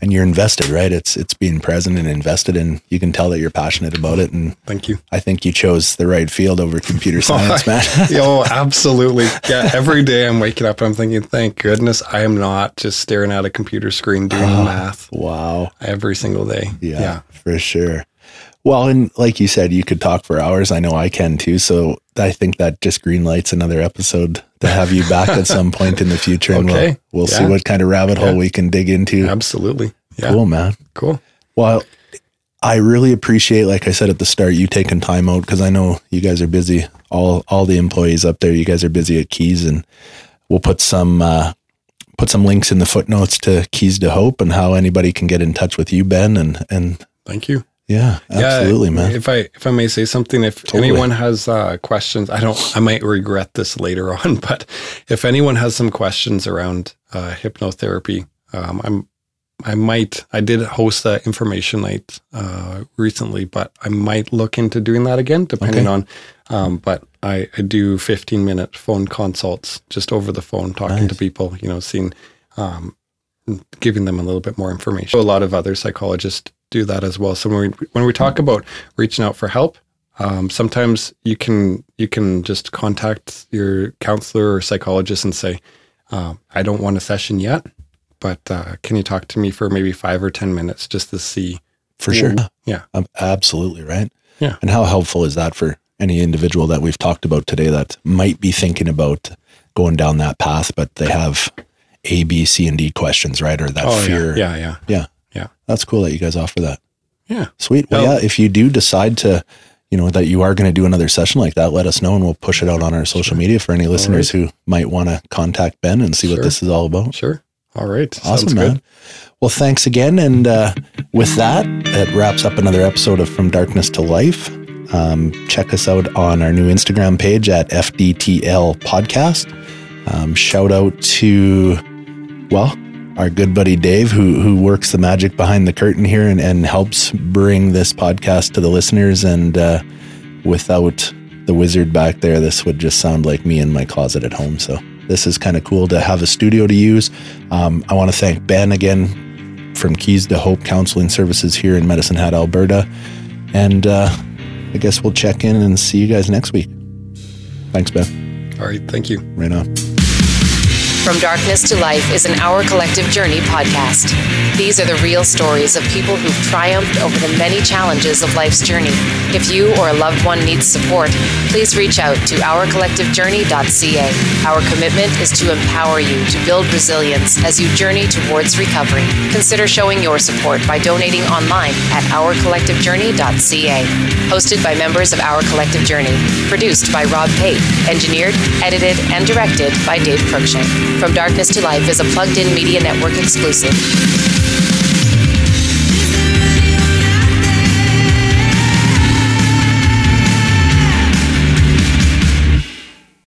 and you're invested, right? It's it's being present and invested and you can tell that you're passionate about it. And Thank you. I think you chose the right field over computer science, man. oh, absolutely. Yeah. Every day I'm waking up, and I'm thinking, thank goodness I am not just staring at a computer screen doing ah, math wow. every single day. Yeah, Yeah. for sure. Well, and like you said, you could talk for hours. I know I can too. So I think that just green lights another episode to have you back at some point in the future. And we'll, Okay. we'll see what kind of rabbit hole Yeah. we can dig into. Absolutely. Yeah. Cool, man. Cool. Well, I really appreciate, like I said at the start, you taking time out because I know you guys are busy. All all the employees up there, you guys are busy at Keys, and we'll put some uh, put some links in the footnotes to Keys to Hope and how anybody can get in touch with you, Ben. And and Thank you. Yeah, absolutely, yeah, man. If I if I may say something, if Totally. anyone has uh, questions, I don't. I might regret this later on, but if anyone has some questions around uh, hypnotherapy, um, I'm. I might. I did host a information night uh, recently, but I might look into doing that again, depending Okay. on. Um, but I, I do 15 minute phone consults just over the phone, talking to people. You know, seeing, um, giving them a little bit more information. A lot of other psychologists do that as well. So when we, when we talk about reaching out for help, um, sometimes you can you can just contact your counselor or psychologist and say, um, "I don't want a session yet, but uh, can you talk to me for maybe five or ten minutes just to see?" for sure. Yeah, Um, absolutely right. Yeah. And how helpful is that for any individual that we've talked about today that might be thinking about going down that path, but they have A, B, C, and D questions, right? Or that oh fear. yeah, yeah, yeah, Yeah. Yeah. That's cool that you guys offer that. yeah. Sweet. Well, Well- yeah, if you do decide to, you know, that you are going to do another session like that, let us know and we'll push it out on our social media for any listeners who might want to contact Ben and see what this is all about. Sure. All right. Awesome, Sounds man. good. Well, thanks again. And uh, with that, it wraps up another episode of From Darkness to Life. Um, check us out on our new Instagram page at FDTL Podcast. Um, shout out to, well, our good buddy Dave, who who works the magic behind the curtain here and, and helps bring this podcast to the listeners. And uh, without the wizard back there, this would just sound like me in my closet at home. So this is kind of cool to have a studio to use. Um, I want to thank Ben again from Keys to Hope Counseling Services here in Medicine Hat, Alberta. And uh, I guess we'll check in and see you guys next week. Thanks, Ben. All right. Thank you. Right on. From Darkness to Life is an Our Collective Journey podcast. These are the real stories of people who've triumphed over the many challenges of life's journey. If you or a loved one needs support, please reach out to ourcollectivejourney.ca. Our commitment is to empower you to build resilience as you journey towards recovery. Consider showing your support by donating online at ourcollectivejourney.ca. Hosted by members of Our Collective Journey. Produced by Rob Pate. Engineered, edited, and directed by Dave Cruikshank. From Darkness to Life is a plugged in media network exclusive.